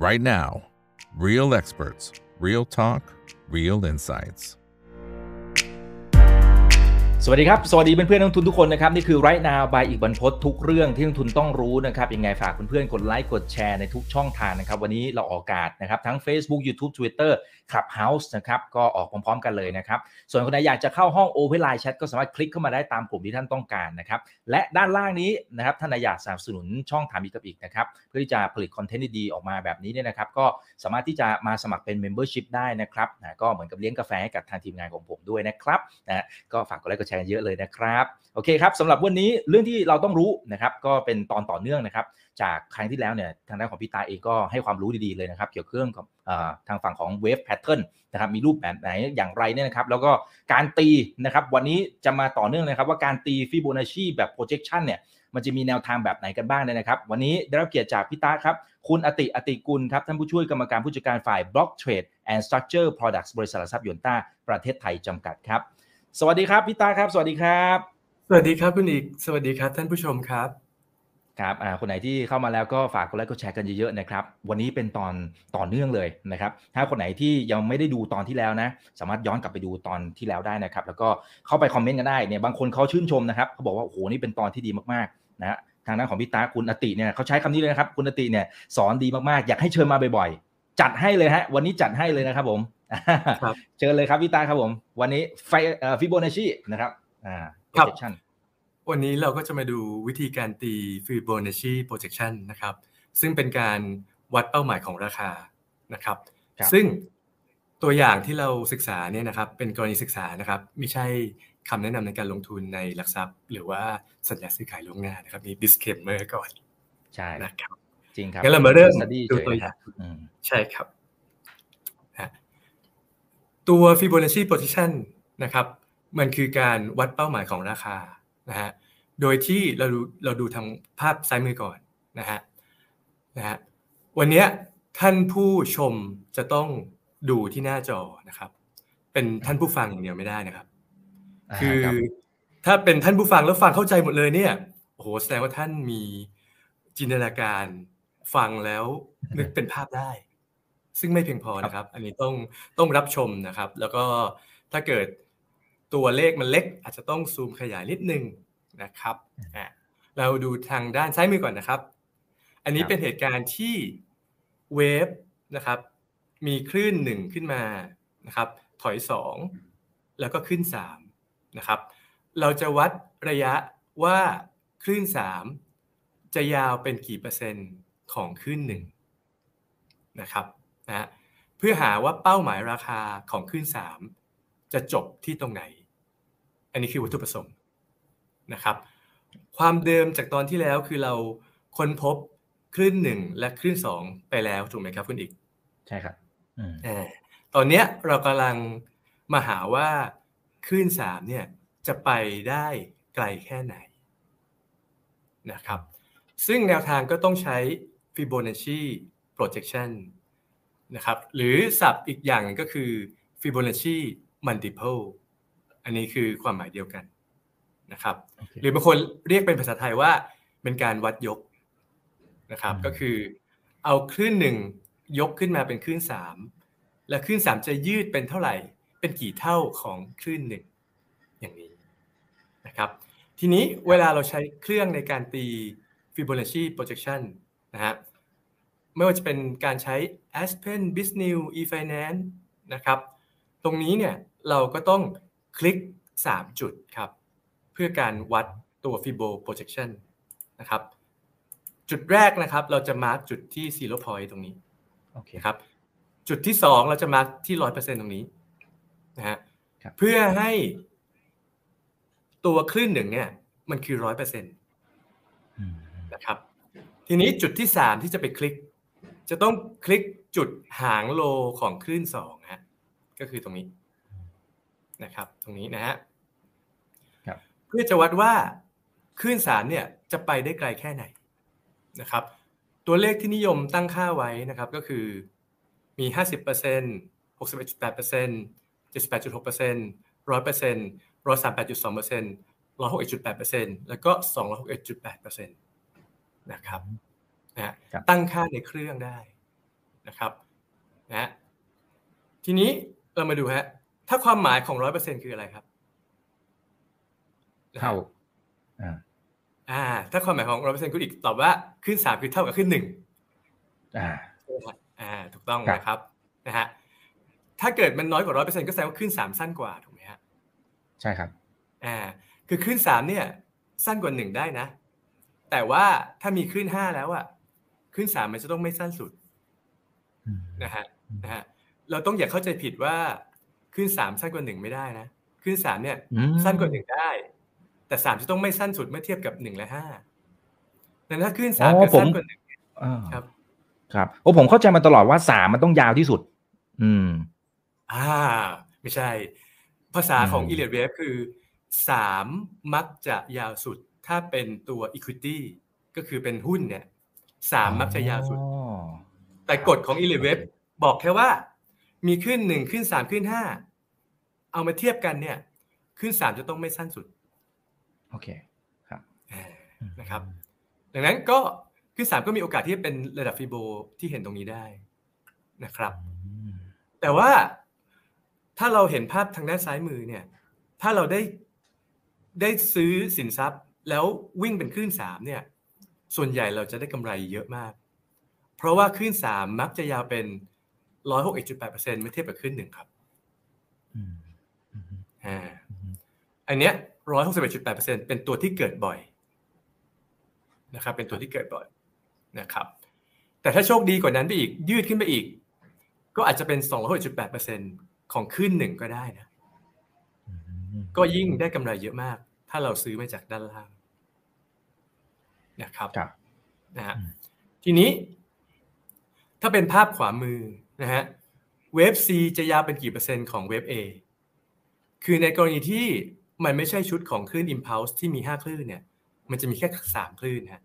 right now. Real experts, real talk, real insights. สวัสดีครับ สวัสดีเพื่อนๆนักลงทุนทุกคนนะครับ นี่คือไรนาบายอีกบรรพททุกเรื่องที่นักลงทุนต้องรู้นะครับ ยังไงฝากเพื่อนๆกดไลค์กดแชร์ในทุกช่องทางนะครับ วันนี้เราออกอากาศนะครับ ทั้ง Facebook YouTube Twitter Clubhouse นะครับก็ออกพร้อมๆกันเลยนะครับ ส่วนคนไหนอยากจะเข้าห้อง Open Line Chat ก็สามารถคลิกเข้ามาได้ตามกลุ่มที่ท่านต้องการนะครับและด้านล่างนี้นะครับท่านอยากสนับสนุนช่องถามอีกกับอิกนะครับเพื่อที่จะผลิต content ดีๆออกมาแบบนี้เนี่ยนะครับก็สามารถที่จะมาสมัครเป็น Membership ได้นะครับนะก็เหมือนกับเลี้ยงกาแฟให้กับทางทีมงานของผมด้วยนะครับนะก็ฝากกดไลค์กดแชร์เยอะเลยนะครับโอเคครับสำหรับวันนี้เรื่องที่เราต้องรู้นะครับก็เป็นตอนต่อเนื่องนะครับจากครั้งที่แล้วเนี่ยทางด้านของพี่ตาเองก็ให้ความรู้ดีๆเลยนะครับ เกี่ยวกับเรื่องกับทางฝั่งของ wave pattern นะครับมีรูปแบบไหนอย่างไรเนี่ยนะครับ แล้วก็การตีนะครับ วันนี้จะมาต่อเนื่องนะครับ ว่าการตีฟิโบนัชชีแบบ projection เนี่ยมันจะมีแนวทางแบบไหนกันบ้างเนี่ยนะครับ วันนี้ได้รับเกียรติจากพี่ตาครับ คุณอติอติกุลครับ ท่านผู้ช่วยกรรมการผู้จัดการฝ่าย Block Trade and Structure Products บริษัทหลักทรัพย์ยนต้าประเทศไทยจำกัดครับ สวัสดีครับพี่ตาครับ สวัสดีครับ สวัสดีครับคุณอีก สวัสดีครับท่านผู้ชมครับ ครับอ่าคนไหนที่เข้ามาแล้วก็ฝากกดไลค์กดแชร์กันเยอะๆนะครับ วันนี้เป็นตอนต่อเนื่องเลยนะครับ ถ้าคนไหนที่ยังไม่ได้ดูตอนที่แล้วนะ สามารถย้อนกลับไปดูตอนที่แล้วได้นะครับ แล้วก็เข้าไปคอมเมนต์กันได้เนี่ยบางคนเขาชื่นชมนะครับเขาบอกว่าโอ้โหนี่เป็นตอนที่ดีมากๆนะทางด้านของพี่ตาคุณอติเนี่ยเขาใช้คำนี้เลยนะครับ คุณอติเนี่ยสอนดีมากๆ อยากให้เชิญมาบ่อยๆ จัดให้เลยฮะวันนี้จัดให้เลยนะครับผมครับเชิญเลยครับพี่ตาครับผม วันนี้ไฟฟิโบนัชชีนะครับอ่าครับ projection วันนี้เราก็จะมาดูวิธีการตี Fibonacci projection นะครับ ซึ่งเป็นการวัดเป้าหมายของราคานะครับครับ ซึ่งตัวอย่างที่เราศึกษาเนี่ยนะครับ เป็นกรณีศึกษานะครับ ไม่ใช่คำแนะนำในการลงทุนในหลักทรัพย์ หรือว่าสัญญาซื้อขายล่วงหน้านะครับมี disclaimer ก่อนใช่นะครับจริงครับงั้นเรามาเริ่ม study ดูเฉยตัวๆอคย่ารังบอืมใช่ครับนะตัว Fibonacci position นะครับ มันคือการวัดเป้าหมายของราคา นะฮะโดยที่เราดูเราดูทางภาพซ้ายมือก่อนนะฮะนะฮะวันเนี้ยท่านผู้ชมจะต้องดูที่หน้าจอนะครับ เป็นท่านผู้ฟังอย่างเดียวไม่ได้นะครับาคือรับถ้าเป็นท่านผู้ฟังแล้วฟังเข้าใจหมดเลยเนี่ยโอ้โหแสดงว่าท่านมีจินตนาการฟังแล้วนึกเป็นภาพได้ ซึ่งไม่เพียงพอนะครับ อันนี้ต้องต้องรับชมนะครับ แล้วก็ถ้าเกิด ตัวเลขมันเล็ก อาจจะต้องซูมขยายนิดนึงนะครับอะเราดูทางด้านซ้ายมือก่อนนะครับ อันนี้ครับเป็นเหตุการณ์ที่เวฟนะครับ มีคลื่นหนึ่งขึ้นมานะครับ ถอยสองแล้วก็ขึ้นสามนะครับ เราจะวัดระยะว่าคลื่นสามจะยาวเป็นกี่เปอร์เซ็นต์ของคลื่นหนึ่งนะครับนะฮะเพื่อหาว่าเป้าหมายราคาของคลื่นสามจะจบที่ตรงไหน อันนี้คือวัตถุประสงค์นะครับ ความเดิมจากตอนที่แล้วคือเราค้นพบคลื่นหนึ่งและคลื่นสองไปแล้วถูกไหมครับคุณอีก ใช่ครับอืมอ่าตอนเนี้ยเรากำลังมาหาว่าคลื่นสามเนี่ยจะไปได้ไกลแค่ไหนนะครับ ซึ่งแนวทางก็ต้องใช้ Fibonacci projection นะครับ หรือศัพท์อีกอย่างหนึ่งก็คือ Fibonacci multiple อันนี้คือความหมายเดียวกันนะครับโอเคหรือบางคนเรียกเป็นภาษาไทยว่าเป็นการวัดยกนะครับอืมก็คือ เอาคลื่นหนึ่งยกขึ้นมาเป็นคลื่นสามและคลื่นสามจะยืดเป็นเท่าไหร่ เป็นกี่เท่าของคลื่นหนึ่งอย่างนี้นะครับ ทีนี้เวลาเราใช้เครื่องในการตี Fibonacci projection นะฮะไม่ว่าจะเป็นการใช้ Aspen, b i z n e w eFinance นะครับ ตรงนี้เนี่ยเราก็ต้อง คลิก 3 จุดครับ เพื่อการวัดตัว Fibo projection นะครับ จุดแรกนะครับ เราจะมาร์กจุดที่ zero point ตรงนี้โอเคนะครับ จุดที่ 2 เราจะมาร์กที่ 100%ตรงนี้นะฮะครับเพื่อให้ตัวคลื่นหนึ่งเนี่ย มันคือ 100%อืมนะครับ ทีนี้จุดที่ 3 ที่จะไปคลิก จะต้องคลิกจุดหางโลของคลื่น2ฮะก็คือตรงนี้ นะครับ ตรงนี้นะฮะครับเพื่อจะวัดว่าคลื่น3เนี่ยจะไปได้ไกลแค่ไหนนะครับ ตัวเลขที่นิยมตั้งค่าไว้นะครับก็คือมี 50% 61.8% 78.6% 100% 138.2% 161.8%แล้วก็261.8%นะครับนะฮะครับตั้งค่าในเครื่องได้นะครับนะทีนี้เรามาดูฮะ ถ้าความหมายของร้อยเปอร์เซ็นคืออะไรครับเท่าอ่าอ่า ถ้าความหมายของร้อยเปอร์เซ็นคุณอีกตอบว่าขึ้นสามคือเท่ากับขึ้นหนึ่งอ่าอ่า ถูกต้องครับนะครับนะฮะถ้าเกิดมันน้อยกว่าร้อยเปอร์เซ็นก็แสดงว่าขึ้นสามสั้นกว่าถูกไหมฮะใช่ครับอ่าคือขึ้นสามเนี่ย สั้นกว่าหนึ่งได้นะ แต่ว่าถ้ามีขึ้นห้าแล้วอะขึ้นสามมันจะต้องไม่สั้นสุดอืมนะฮะนะฮะเราต้องอย่าเข้าใจผิดว่า ขึ้นสามสั้นกว่าหนึ่งไม่ได้นะขึ้นสามเนี่ยอืมสั้นกว่าหนึ่งได้ แต่สามจะต้องไม่สั้นสุดเมื่อเทียบกับหนึ่งและห้าดังนั้นถ้าขึ้นสามอ๋อกับผมสั้นกว่าหนึ่งอ่าครับ ครับโอ้ผมเข้าใจมาตลอดว่าสามมันต้องยาวที่สุด อืม อ่า ไม่ใช่ ภาษาของอืมอีเลียดเวฟคือสามมักจะยาวสุด ถ้าเป็นตัว equity ก็คือเป็นหุ้นเนี่ยสามมักจะยาวสุดอ๋อแต่กฎของอีเลียดเวฟบอกแค่ว่า มีขึ้นหนึ่งขึ้นสามขึ้นห้าเอามาเทียบกันเนี่ย ขึ้นสามจะต้องไม่สั้นสุด โอเคครับอ่านะครับ ดังนั้นก็ขึ้นสามก็มีโอกาสที่จะเป็นระดับฟีโบที่เห็นตรงนี้ได้นะครับอืมแต่ว่าถ้าเราเห็นภาพทางด้านซ้ายมือเนี่ย ถ้าเราได้ได้ซื้อสินทรัพย์แล้ววิ่งเป็นคลื่นสามเนี่ย ส่วนใหญ่เราจะได้กำไรเยอะมาก เพราะว่าคลื่นสามมักจะยาวเป็น ร้อยหกจุดแปดเปอร์เซ็นเมื่อเทียบกับคลื่นหนึ่งครับอืมอืมอ่าอืมอันเนี้ยร้อยหกสิบเอ็ดจุดแปดเปอร์เซ็นเป็นตัวที่เกิดบ่อยนะครับ เป็นตัวที่เกิดบ่อยนะครับ แต่ถ้าโชคดีกว่านั้นไปอีก ยืดขึ้นไปอีก ก็อาจจะเป็นสองร้อยจุดแปดเปอร์เซ็นของคลื่นหนึ่งก็ได้นะอืมก็ยิ่งได้กำไรเยอะมาก ถ้าเราซื้อมาจากด้านล่างนะครับครับนะฮะอืมทีนี้ ถ้าเป็นภาพขวามือ นะฮะเวฟ C จะยาวเป็นกี่เปอร์เซ็นต์ของเวฟ A คือในกรณีที่มันไม่ใช่ชุดของคลื่น Impulse ที่มี 5 คลื่นเนี่ย มันจะมีแค่ 3 คลื่นฮะ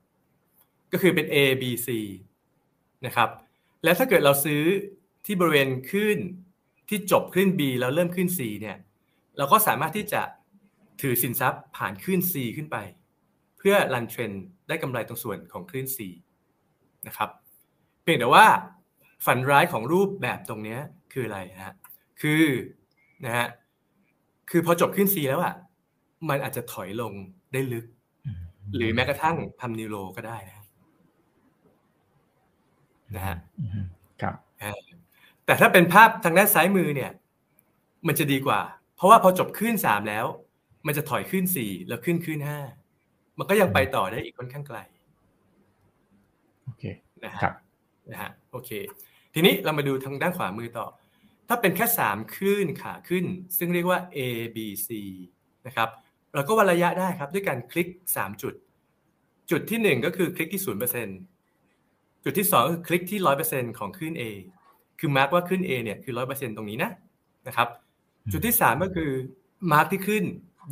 ก็คือเป็น A B C นะครับ และถ้าเกิดเราซื้อที่บริเวณคลื่นที่จบคลื่น B แล้วเริ่มคลื่น C เนี่ยเราก็สามารถที่จะถือสินทรัพย์ผ่านคลื่น C ขึ้นไป เพื่อรันเทรนได้กำไรตรงส่วนของคลื่น C นะครับเพียงแต่ว่า ฝันร้ายของรูปแบบตรงเนี้ยคืออะไรฮะคือนะฮะคือพอจบขึ้น C แล้วอะมันอาจจะถอยลงได้ลึกอืมหรือแม้กระทั่งทำนิวโรก็ได้นะนะฮะอืมครับแต่ถ้าเป็นภาพทางด้านซ้ายมือเนี่ย มันจะดีกว่า เพราะว่าพอจบขึ้นสามแล้ว มันจะถอยขึ้นสี่แล้วขึ้นขึ้นห้ามันก็ยังไปต่อได้อีกค่อนข้างไกลโอเคนะฮะครับนะฮะโอเค ทีนี้เรามาดูทางด้านขวามือต่อ ถ้าเป็นแค่สามคลื่นขาขึ้น ซึ่งเรียกว่า A B C นะครับเราก็วัดระยะได้ครับด้วยการคลิกสามจุด จุดที่หนึ่งก็คือคลิกที่ศูนย์เปอร์เซ็นจุดที่สองก็คือคลิกที่ร้อยเปอร์เซ็นของคลื่น A คือมาร์กว่าคลื่น A เนี่ยคือร้อยเปอร์เซ็นตรงนี้นะนะครับ จุดที่สามก็คือมาร์กที่ขึ้น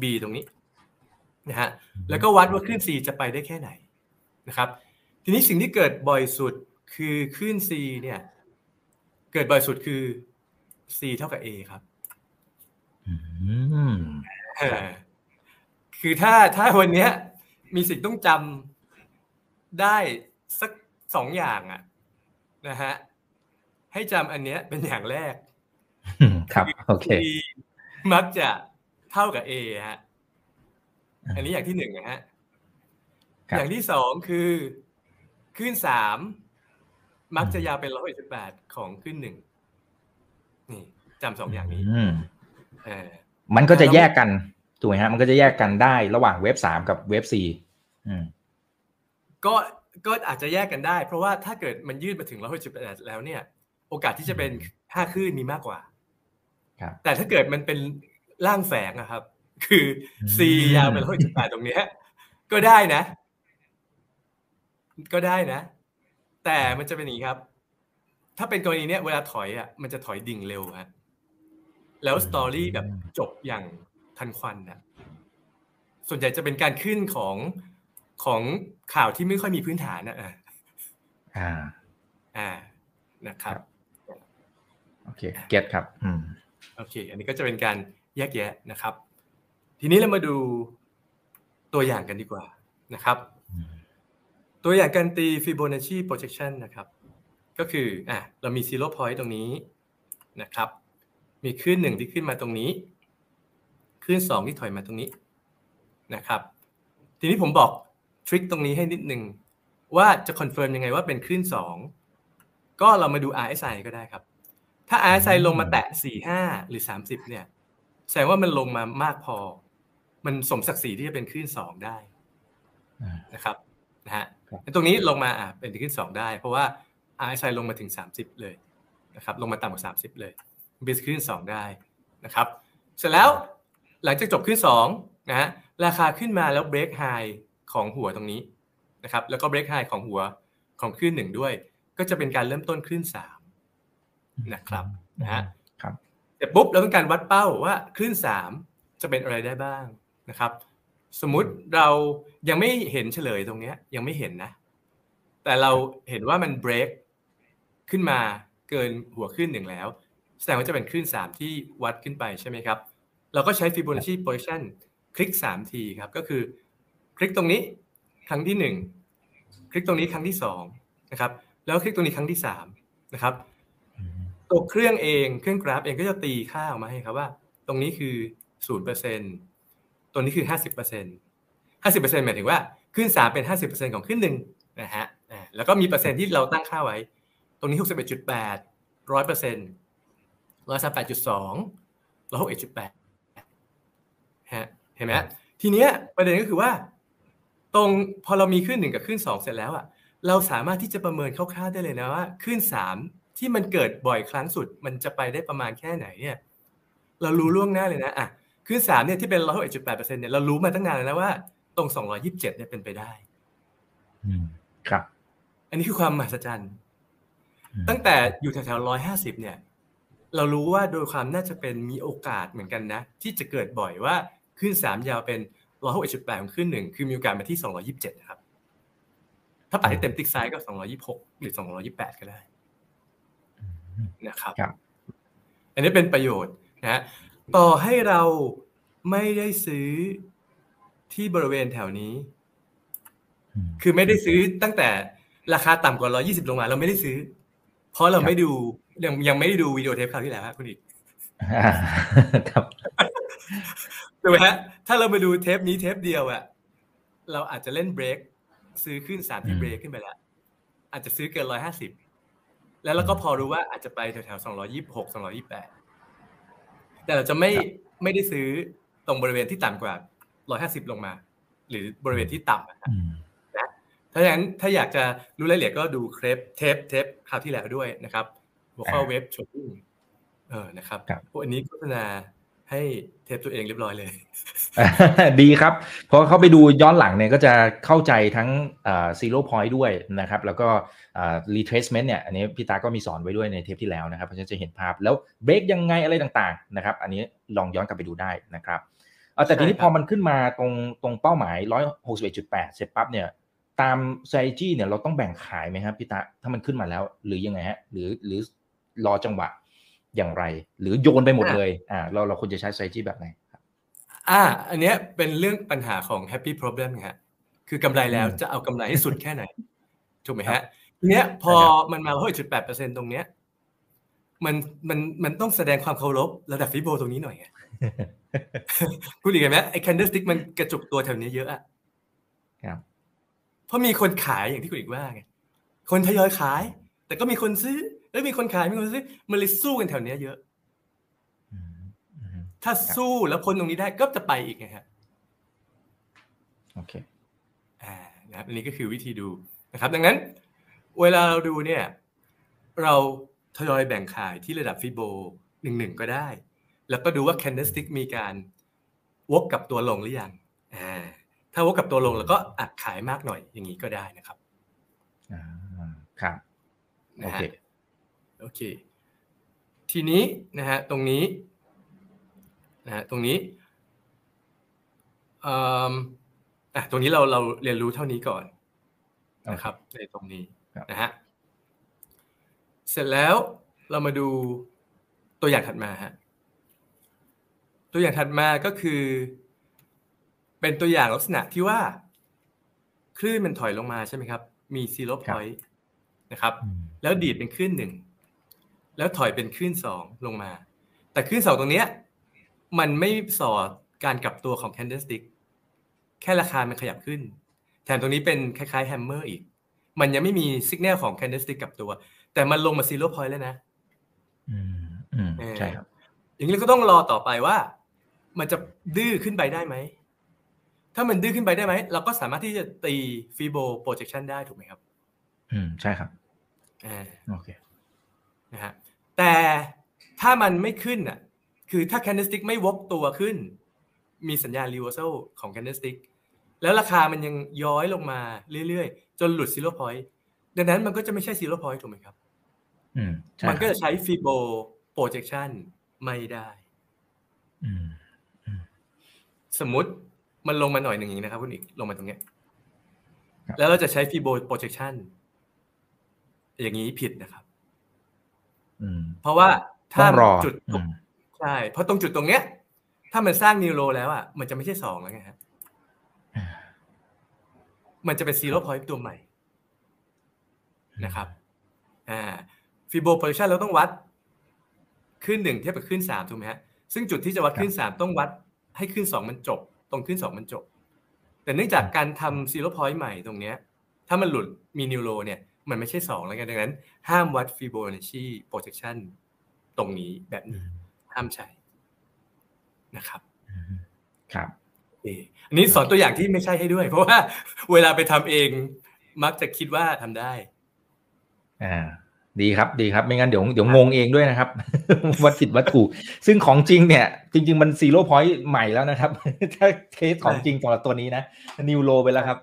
B ตรงนี้นะฮะแล้วก็วัดว่าคลื่น C จะไปได้แค่ไหนนะครับ ทีนี้สิ่งที่เกิดบ่อยสุดคือคลื่น C เนี่ย เกิดบ่อยสุดคือ C เท่ากับ A ครับอืมเออคือถ้าถ้าวันเนี้ย มีสิ่งต้องจำได้สักสองอย่างอะนะฮะ ให้จำอันเนี้ยเป็นอย่างแรก ครับ โอเค C มักจะเท่ากับ A ฮะ อันนี้อย่างที่หนึ่งนะฮะครับอย่างที่สองคือคลื่นสาม มักจะยาวเป็นร้อยสิบแปดของคลื่นหนึ่งนี่จำสองอย่างนี้อืมเออมันก็จะแยกกันถูกไหมฮะมันก็จะแยกกันได้ระหว่างเว็บสามกับเว็บสี่อืมก็ก็อาจจะแยกกันได้ เพราะว่าถ้าเกิดมันยืดมาถึงร้อยสิบแปดแล้วเนี่ย โอกาสที่จะเป็นห้าคลื่นมีมากกว่าครับแต่ถ้าเกิดมันเป็นร่างแฝงอะครับ คือ C อืมยาวเป็นร้อยสิบแปดตรงเนี้ย ก็ได้นะ ก็ได้นะ แต่มันจะเป็นอย่างนี้ครับ ถ้าเป็นกรณีเนี้ยเวลาถอยอะมันจะถอยดิ่งเร็วฮะแล้วสตอรี่แบบจบอย่างทันควันนะส่วนใหญ่จะเป็นการขึ้นของของข่าวที่ไม่ค่อยมีพื้นฐานนะอะอ่าอ่านะครับโอเค get ครับอืมโอเค อันนี้ก็จะเป็นการแยกแยะนะครับ ทีนี้เรามาดูตัวอย่างกันดีกว่านะครับอืม ตัวอย่างการตี Fibonacci projection นะครับ ก็คืออะเรามี zero point ตรงนี้นะครับ มีคลื่นหนึ่งที่ขึ้นมาตรงนี้คลื่นสองที่ถอยมาตรงนี้นะครับ ทีนี้ผมบอก trick ตรงนี้ให้นิดนึงว่าจะ confirm ยังไงว่าเป็นคลื่นสองก็เรามาดู RSI ก็ได้ครับ ถ้า RSI ลงมาแตะสี่ห้าหรือสามสิบเนี่ย แสดงว่ามันลงมามากพอ มันสมศักดิ์ศรีที่จะเป็นคลื่นสองได้นะครับนะฮะ ตรงนี้ลงมาอะเป็นคลื่นสองได้ เพราะว่า RSI ลงมาถึงสามสิบเลยนะครับลงมาต่ำกว่าสามสิบเลยเป็นคลื่นสองได้นะครับเสร็จแล้วหลังจากจบคลื่นสองนะฮะราคาขึ้นมาแล้วเบรกไฮของหัวตรงนี้นะครับแล้วก็เบรกไฮของหัวของคลื่นหนึ่งด้วย ก็จะเป็นการเริ่มต้นคลื่นสามนะครับนะฮะครับเสร็จปุ๊บเราต้องการวัดเป้าว่าคลื่นสามจะเป็นอะไรได้บ้างนะครับ สมมุติเรายังไม่เห็นเฉลยตรงเนี้ย ยังไม่เห็นนะ แต่เราเห็นว่ามันเบรกขึ้นมาเกินหัวคลื่นหนึ่งแล้ว แสดงว่าจะเป็นคลื่นสามที่วัดขึ้นไปใช่ไหมครับ เราก็ใช้ Fibonacci position คลิกสามทีครับ ก็คือ คลิกตรงนี้ครั้งที่หนึ่งคลิกตรงนี้ครั้งที่สองนะครับ แล้วคลิกตรงนี้ครั้งที่สามนะครับตัวเครื่องเองเครื่องกราฟเองก็จะตีค่าออกมาให้ครับว่า ตรงนี้คือศูนย์เปอร์เซ็นต์ ตรงนี้คือห้าสิบเปอร์เซ็นต์ห้าสิบเปอร์เซ็นต์หมายถึงว่าคลื่นสามเป็นห้าสิบเปอร์เซ็นต์ของคลื่นหนึ่งนะฮะแล้วก็มีเปอร์เซ็นต์ที่เราตั้งค่าไว้ ตรงนี้หกสิบเอ็ดจุดแปดร้อยเปอร์เซ็นต์ร้อยสามแปดจุดสองร้อยหกเอ็ดจุดแปดฮะเห็นไหมทีเนี้ยประเด็นก็คือว่า ตรงพอเรามีคลื่นหนึ่งกับคลื่นสองเสร็จแล้วอะเราสามารถที่จะประเมินคร่าวๆได้เลยนะว่าคลื่นสามที่มันเกิดบ่อยครั้งสุด มันจะไปได้ประมาณแค่ไหนเนี่ย เรารู้ล่วงหน้าเลยนะอะ ขึ้นสามเนี่ยที่เป็นร้อยเอ็ดจุดแปดเปอร์เซ็นเนี่ยเรารู้มาตั้งนานแล้วนะว่า ตรงสองร้อยิบเจ็ดเนี่ยเป็นไปได้ครับ อันนี้คือความมหัศจรรย์ ตั้งแต่อยู่แถวๆร้อยห้าสิบเนี่ย เรารู้ว่าโดยความน่าจะเป็นมีโอกาสเหมือนกันนะ ที่จะเกิดบ่อยว่าขึ้นสามยาวเป็นร้อยหกจุดแปดของขึ้นหนึ่งคือมีโอกาสมาที่สองร้อยิบเจ็ดนะครับ ถ้าปัดให้เต็มติ๊กไซส์ก็สองร้อยิบหกหรือสองร้อยิบแปดก็ได้นะครับครับอันนี้เป็นประโยชน์นะฮะ ต่อให้เราไม่ได้ซื้อที่บริเวณแถวนี้ คือไม่ได้ซื้อตั้งแต่ราคาต่ำกว่า120ลงมา เราไม่ได้ซื้อ เพราะเราไม่ดูยังยังไม่ได้ดูวิดีโอเทปคราวที่แล้วคุณอีกครับถูกไหมฮะถ้าเรามาดูเทปนี้เทปเดียวอะเราอาจจะเล่นเบรกซื้อคลื่นสามที่เบรกขึ้นไปแล้วอาจจะซื้อเกินร้อยห้าสิบแล้วเราก็พอรู้ว่าอาจจะไปแถวๆสองร้อยยี่หกสองร้อยยี่แปด แต่เราจะไม่ไม่ได้ซื้อตรงบริเวณที่ต่ำกว่าร้อยห้าสิบลงมา หรือบริเวณที่ต่ำนะถ้าอย่างนั้นถ้าอยากจะรู้รายละเอียดก็ดูเทปเทปเทปคราวที่แล้วด้วยนะครับหัวข้อ wave tradingเออนะครับพวกอันนี้โฆษณาให้เทปตัวเองเรียบร้อยเลย ดีครับเพราะเขาไปดูย้อนหลังเนี่ยก็จะเข้าใจทั้ง zero point ด้วยนะครับ แล้วก็ retracement เนี่ยอันนี้พี่ตาก็มีสอนไว้ด้วยในเทปที่แล้วนะครับเพราะฉะนั้นจะเห็นภาพแล้วเบรกยังไงอะไรต่างๆนะครับอันนี้ลองย้อนกลับไปดูได้นะครับแต่ทีนี้พอมันขึ้นมาตรงตรงเป้าหมายร้อยหกสิบเอ็ดจุดแปดเสร็จปั๊บเนี่ยตาม strategy เนี่ยเราต้องแบ่งขายไหมครับพี่ตาถ้ามันขึ้นมาแล้วหรือยังไงฮะหรือหรือรอจังหวะอย่างไร หรือโยนไปหมดเลยอ่าเราเราควรจะใช้ strategy แบบไหนครับอ่าอันเนี้ยเป็นเรื่องปัญหาของ happy problem ฮะคือกำไรแล้วจะเอากำไรให้สุดแค่ไหนถูกไหมฮะที เนี้ยพอมันมาห้อยจุดแปดเปอร์เซ็นตรงเนี้ย มันมันมันต้องแสดงความเคารพระดับฟิโบตรงนี้หน่อยไงคุณเห็นไหมไอ้ candlestick มันกระจุกตัวแถวนี้เยอะอะครับเพราะมีคนขายอย่างที่คุณอีกว่าไงคนทยอยขาย แต่ก็มีคนซื้อแล้วมีคนขายมีคนซื้อมันเลยสู้กันแถวนี้เยอะถ้าสู้แล้วพ้นตรงนี้ได้ก็จะไปอีกไงครับโอเคอ่านะครับอันนี้ก็คือวิธีดูนะครับ ดังนั้น เวลาเราดูเนี่ย เราทยอยแบ่งขายที่ระดับฟิโบหนึ่งหนึ่งก็ได้ แล้วก็ดูว่า candlestick มีการวกกับตัวลงหรือยังอ่าถ้าวกกับตัวลงแล้วก็อัดขายมากหน่อยอย่างนี้ก็ได้นะครับอ่าครับโอเคโอเค ทีนี้นะฮะตรงนี้นะฮะตรงนี้อ่าตรงนี้เราเราเรียนรู้เท่านี้ก่อนนะครับในตรงนี้ นะฮะเสร็จแล้วเรามาดูตัวอย่างถัดมาฮะตัวอย่างถัดมาก็คือ เป็นตัวอย่างลักษณะที่ว่า คลื่นมันถอยลงมาใช่ไหมครับ มี zero point นะครับอืมแล้วดีดเป็นคลื่นหนึ่งแล้วถอยเป็นคลื่นสองลงมา แต่คลื่นสองตรงเนี้ย มันไม่ส่อการกลับตัวของ candlestick แค่ราคามันขยับขึ้น แถมตรงนี้เป็นคล้ายๆ hammer อีก มันยังไม่มีสัญญาณของ candlestick กลับตัว แต่มันลงมา zero point แล้วนะอืมอืมเออใช่ครับ อย่างนี้เราก็ต้องรอต่อไปว่า มันจะดื้อขึ้นไปได้ไหม ถ้ามันดื้อขึ้นไปได้ไหม เราก็สามารถที่จะตีฟีโบ projection ได้ถูกไหมครับ อืม ใช่ครับอ่าโอเคนะฮะแต่ถ้ามันไม่ขึ้นอะ คือถ้า candlestick ไม่วกตัวขึ้น มีสัญญาณ reversal ของ candlestick แล้วราคามันยังย้อยลงมาเรื่อยๆ จนหลุด zero point ดังนั้นมันก็จะไม่ใช่ zero point ถูกไหมครับอืมใช่มันก็ครับจะใช้ fibo projection ไม่ได้อืมสมมุติมันลงมาหน่อยหนึ่งอย่างนี้นะครับคุณอีกลงมาตรงเนี้ยครับแล้วเราจะใช้ fibo projection อย่างนี้ผิดนะครับอืมเพราะว่าต้ถ้าองรอจุดอืมใช่เพราะตรงจุดตรงเนี้ย ถ้ามันสร้างนิวโรแล้วอะมันจะไม่ใช่สองแล้วไงฮะ มันจะเป็น zero point ตัวใหม่นะครับอ่า Fibo projection เราต้องวัดคลื่นหนึ่งเทียบกับคลื่นสามถูกไหมฮะซึ่งจุดที่จะวัดคลื่นสามต้องวัดให้คลื่นสองมันจบ ตรงคลื่นสองมันจบ แต่เนื่องจากการทำ zero point ใหม่ตรงเนี้ยถ้ามันหลุดมี new low เนี่ยมันไม่ใช่สองแล้วไงดังนั้น ห้ามวัด Fibonacci projection ตรงนี้แบบนี้ห้ามใช้นะครับอืมครับโอเคอันนี้สอนตัวอย่างที่ไม่ใช่ให้ด้วย เพราะว่าเวลาไปทำเองมักจะคิดว่าทำได้ อ่า ดีครับ ดีครับ ไม่งั้นเดี๋ยวเดี๋ยวงงเองด้วยนะครับวัดผิดวัตถุซึ่งของจริงเนี่ย จริง ๆ มันซีโร่พอยต์ใหม่แล้วนะครับ ถ้าเคสของจริงสำหรับตัวนี้นะนิวโลไปแล้วครับ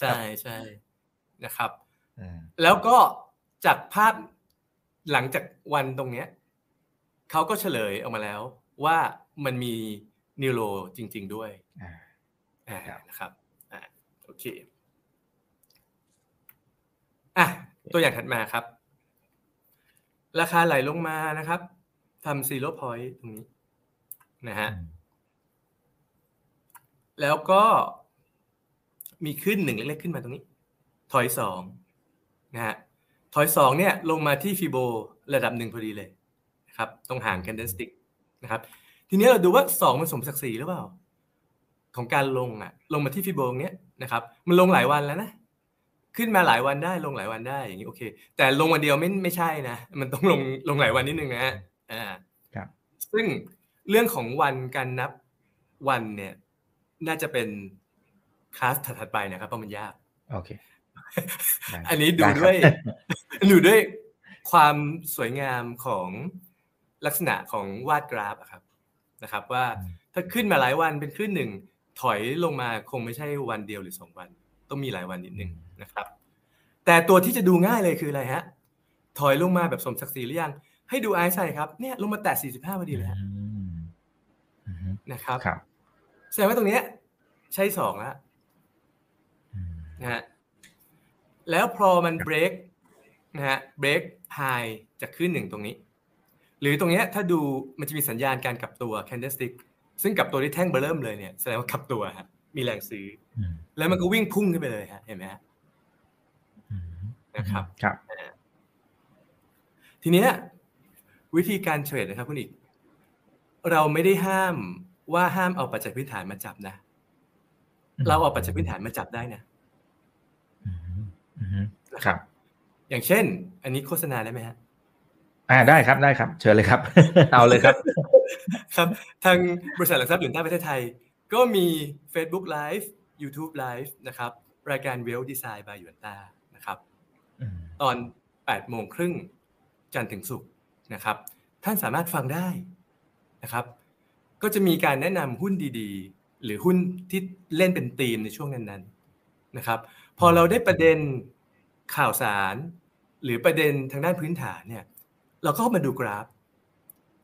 ใช่ใช่นะครับอ่าแล้วก็จากภาพหลังจากวันตรงเนี้ยเขาก็เฉลยออกมาแล้วว่ามันมี นิวโรจริง ๆ ด้วยอ่าอ่าครับนะครับอ่าโอเคอะตัวอย่างถัดมาครับ ราคาไหลลงมานะครับทำซีโร่พอยต์ตรงนี้นะฮะแล้วก็มีขึ้นหนึ่งเล็กๆขึ้นมาตรงนี้ ถอยสองนะฮะถอยสองเนี่ยลงมาที่ฟิโบระดับหนึ่งพอดีเลยนะครับ ตรงห่าง candlestick นะครับ ทีนี้เราดูว่าสองมันสมศักดิ์ศรีหรือเปล่า ของการลงอะ ลงมาที่ฟิโบตรงเนี้ยนะครับมันลงหลายวันแล้วนะขึ้นมาหลายวันได้ลงหลายวันได้อย่างนี้โอเค แต่ลงวันเดียวไม่ไม่ใช่นะมันต้องลงลงหลายวันนิดนึงนะฮะอ่าครับ ซึ่งเรื่องของวันการนับวันเนี่ย น่าจะเป็นคลาสถัดๆไปนะครับเพราะมันยากโอเคได้อันนี้ดูไครับด้วยดูด้วยความสวยงามของลักษณะของวาดกราฟอะครับ นะครับว่าถ้าขึ้นมาหลายวันเป็นขึ้นหนึ่งถอยลงมาคงไม่ใช่วันเดียวหรือสองวัน ต้องมีหลายวันนิดนึงนะครับ แต่ตัวที่จะดูง่ายเลยคืออะไรฮะถอยลงมาแบบสมศักดิ์ศรีหรือยัง ให้ดูไอซ์ใส่ครับเนี่ยลงมาแตะ45พอดีเลยฮะอืมอืมนะครับครับแสดงว่าตรงเนี้ยใช้สองแล้วอืมนะฮะแล้วพอมันเบรกนะฮะเบรกไฮจะขึ้นหนึ่งตรงนี้ หรือตรงเนี้ยถ้าดูมันจะมีสัญญาณการกลับตัว candlestick ซึ่งกลับตัวที่แท่งเบอร์เริ่มเลยเนี่ยแสดงว่ากลับตัวฮะมีแรงซื้ออืมแล้วมันก็วิ่งพุ่งขึ้นไปเลยฮะเห็นไหมฮะอืมนะครับครับ ทีเนี้ยวิธีการเทรดนะครับคุณอีก เราไม่ได้ห้ามว่าห้ามเอาปัจจัยพื้นฐานมาจับนะ เราเอาปัจจัยพื้นฐานมาจับได้นะอืมอืมครับ อย่างเช่น อันนี้โฆษณาได้ไหมฮะ อ่าได้ครับได้ครับ เชิญเลยครับ เอาเลยครับ ครับ ทางบริษัทหลักทรัพย์หยุนต้าประเทศไทย ก็มี Facebook Live YouTube Live นะครับ รายการ Well Design by หยวนต้านะครับอืมตอน8โมงครึ่งจันทร์ถึงศุกร์นะครับ ท่านสามารถฟังได้นะครับ ก็จะมีการแนะนำหุ้นดีๆ หรือหุ้นที่เล่นเป็นธีมในช่วงนั้นๆนะครับ พอเราได้ประเด็นข่าวสาร หรือประเด็นทางด้านพื้นฐานเนี่ย เราก็เข้ามาดูกราฟ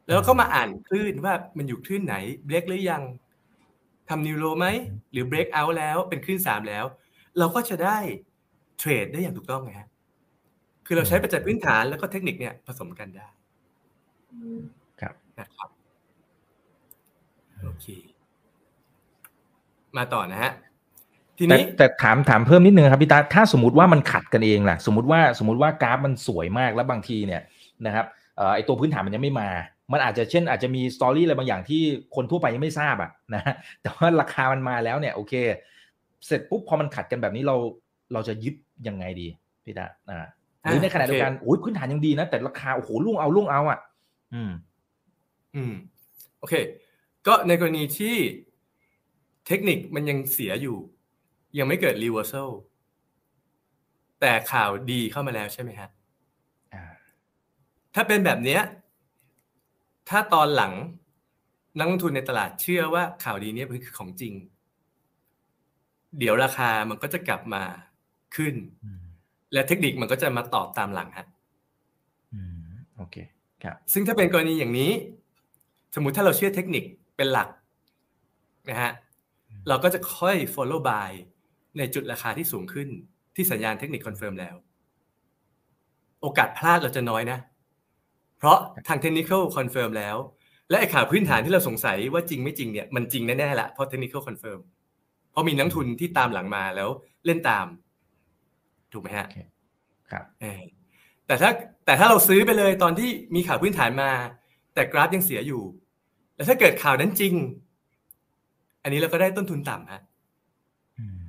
แล้วก็มาอ่านคลื่นว่ามันอยู่คลื่นไหนเบรกหรือยังทำนิวโรไหมหรือเบรกเอาท์แล้วเป็นคลื่นสามแล้ว เราก็จะได้เทรดได้อย่างถูกต้องไงฮะคือเราใช้ปัจจัยพื้นฐานแล้วก็เทคนิคเนี่ยผสมกันได้ครับนะครับโอเค มาต่อนะฮะทีแต่นี้แต่ถามถามเพิ่มนิดนึงครับพี่ตาถ้าสมมติว่ามันขัดกันเองล่ะ สมมติว่าสมมติว่ากราฟมันสวยมากแล้วบางทีเนี่ย นะครับเอ่อไอตัวพื้นฐานมันยังไม่มา มันอาจจะเช่นอาจจะมีสตอรี่อะไรบางอย่างที่คนทั่วไปยังไม่ทราบอะนะแต่ว่าราคามันมาแล้วเนี่ยโอเค เสร็จปุ๊บพอมันขัดกันแบบนี้เราเราจะยึดยังไงดีพี่ตาอ่าหรือในขณะเดียวกันโอ้ยพื้นฐานยังดีนะ แต่ราคาโอ้โหลุ่งเอาลุ่งเอาอะ อืม อืม โอเค ก็ในกรณีที่เทคนิคมันยังเสียอยู่ ยังไม่เกิด reversal แต่ข่าวดีเข้ามาแล้วใช่ไหมฮะอ่า ถ้าเป็นแบบเนี้ยถ้าตอนหลังนักลงทุนในตลาดเชื่อว่าข่าวดีเนี้เป็นคือของจริง เดี๋ยวราคามันก็จะกลับมาขึ้นอืมและเทคนิคมันก็จะมาตอบตามหลังฮะอืมโอเคครับซึ่งถ้าเป็นกรณีอย่างนี้ สมมุติถ้าเราเชื่อเทคนิคเป็นหลักนะฮะเราก็จะค่อย follow by ในจุดราคาที่สูงขึ้นที่สัญญาณเทคนิค confirm แล้ว โอกาสพลาดเราจะน้อยนะ เพราะทางเทคนิค confirm แล้ว และไอ้ข่าวพื้นฐานที่เราสงสัยว่าจริงไม่จริงเนี่ยมันจริงแน่ๆละเพราะเทคนิค confirm เพราะมีนักลงทุนที่ตามหลังมาแล้วเล่นตาม ถูกไหมฮะครับเออแต่ถ้าแต่ถ้าเราซื้อไปเลยตอนที่มีข่าวพื้นฐานมา แต่กราฟยังเสียอยู่ แล้วถ้าเกิดข่าวนั้นจริง อันนี้เราก็ได้ต้นทุนต่ำฮะอืม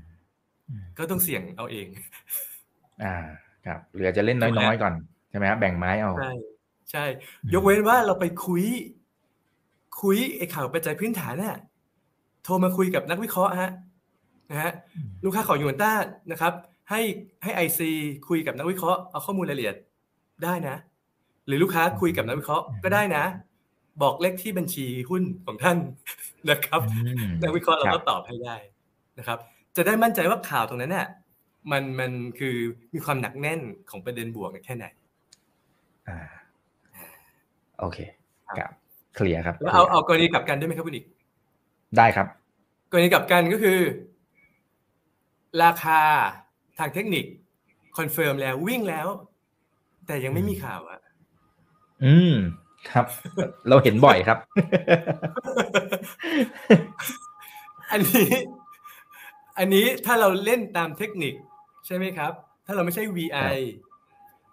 อืมก็ต้องเสี่ยงเอาเอง อ่า ครับเหลือจะเล่นน้อยๆก่อนใช่ไหมครับแบ่งไม้เอา ใช่ใช่อืมยกเว้นว่าเราไปคุย คุยไอ้ข่าวปัจจัยพื้นฐานน่ะโทรมาคุยกับนักวิเคราะห์ฮะนะฮะอืมลูกค้าของยูนต้านะครับ ให้ให้ไอซีคุยกับนักวิเคราะห์เอาข้อมูลรายละเอียดได้นะ หรือลูกค้าคุยกับนักวิเคราะห์ก็ได้นะ บอกเลขที่บัญชีหุ้นของท่านนะครับอืมนักวิเคราะห์เราคก็บตอบให้ได้นะครับ จะได้มั่นใจว่าข่าวตรงนั้นน่ะมันมันคือมีความหนักแน่นของประเด็นบวกแค่ไหนอ่า โอเคครับครับ clear ครับแล้วเอาเอากรณีกลับกันได้ไหมครับคุณอีกได้ครับ กรณีกลับกันก็คือ ราคาทางเทคนิค confirm แล้ววิ่งแล้ว แต่ยังไม่มีข่าวอะอืมครับ เราเห็นบ่อยครับ อันนี้ อันนี้ถ้าเราเล่นตามเทคนิค ใช่ไหมครับ ถ้าเราไม่ใช่ VI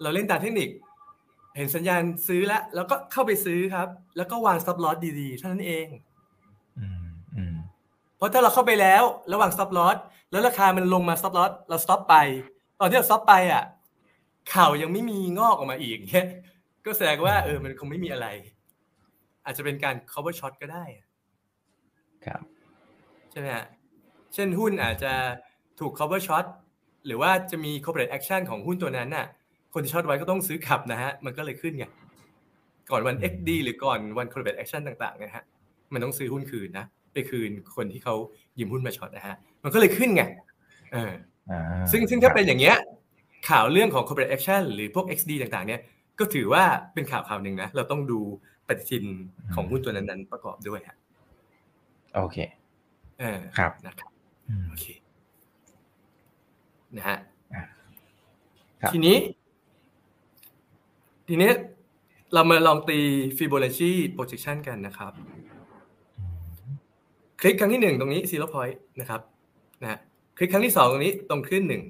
เราเล่นตามเทคนิค เห็นสัญญาณซื้อแล้ว แล้วก็เข้าไปซื้อครับ แล้วก็วาง stop loss ดีๆเท่านั้นเองอืมอืมเพราะถ้าเราเข้าไปแล้ว ระหว่าง stop loss แล้วราคามันลงมา stop loss เรา stop ไป ตอนที่เรา stop ไปอะข่าวยังไม่มีงอกออกมาอีกเงี้ยก็แสดงว่าเออมันคงไม่มีอะไร อาจจะเป็นการ cover short ก็ได้ ครับใช่ไหมฮะเช่นหุ้นอาจจะถูก cover short หรือว่าจะมี corporate action ของหุ้นตัวนั้นน่ะ คนที่ช็อตไว้ก็ต้องซื้อกลับนะฮะ มันก็เลยขึ้นไง ก่อนวัน XD หรือก่อนวัน corporate action ต่างๆเนะฮะ มันต้องซื้อหุ้นคืนนะ ไปคืนคนที่เขายืมหุ้นมาช็อตนะฮะ มันก็เลยขึ้นไง เอออ่าซึ่งซึ่งถ้าเป็นอย่างเงี้ย ข่าวเรื่องของ corporate action หรือพวก XD ต่างๆ เนี่ย ก็ถือว่าเป็นข่าวข่าวหนึ่งนะ เราต้องดูปฏิทินของหุ้นตัวนั้นๆ ประกอบด้วยฮะ โอเค เออ ครับ นะครับอืมโอเค นะฮะอ่าครับทีนี้ ทีนี้เรามาลองตี Fibonacci projection กันนะครับ คลิกครั้งที่หนึ่งตรงนี้ zero point นะครับนะคลิกครั้งที่สองตรงนี้ตรงคลื่นหนึ่ง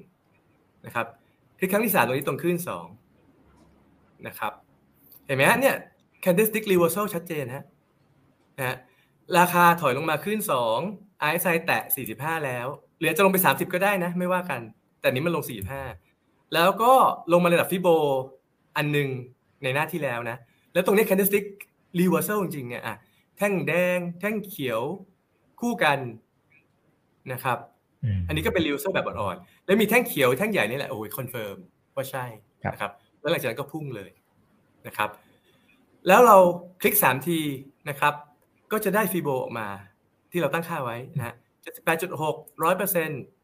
นะครับคลิกครั้งที่สามตรงนี้ตรงคลื่นสองนะครับเห็นไหมฮะเนี่ย candlestick reversal ชัดเจนฮะนะราคาถอยลงมาขึ้นสอง RSI แตะ 45 แล้วเหลือจะลงไป 30 ก็ได้นะ ไม่ว่ากัน แต่นี้มันลง 45 แล้วก็ลงมาระดับ Fibo อันหนึ่งในหน้าที่แล้วนะ แล้วตรงนี้ candlestick reversal จริงๆเนี่ยอะแท่งแดง แท่งเขียวคู่กันนะครับมอันนี้ก็เป็น reversal แบบอ่อนๆแล้วมีแท่งเขียวแท่งใหญ่นี่แหละโอ้ย confirm ว่าใช่ครับนะครับ แล้วหลังจากนั้นก็พุ่งเลยนะครับ แล้วเราคลิก 3 ทีนะครับ ก็จะได้ Fibo ออกมาที่เราตั้งค่าไว้นะฮะ78.6 100%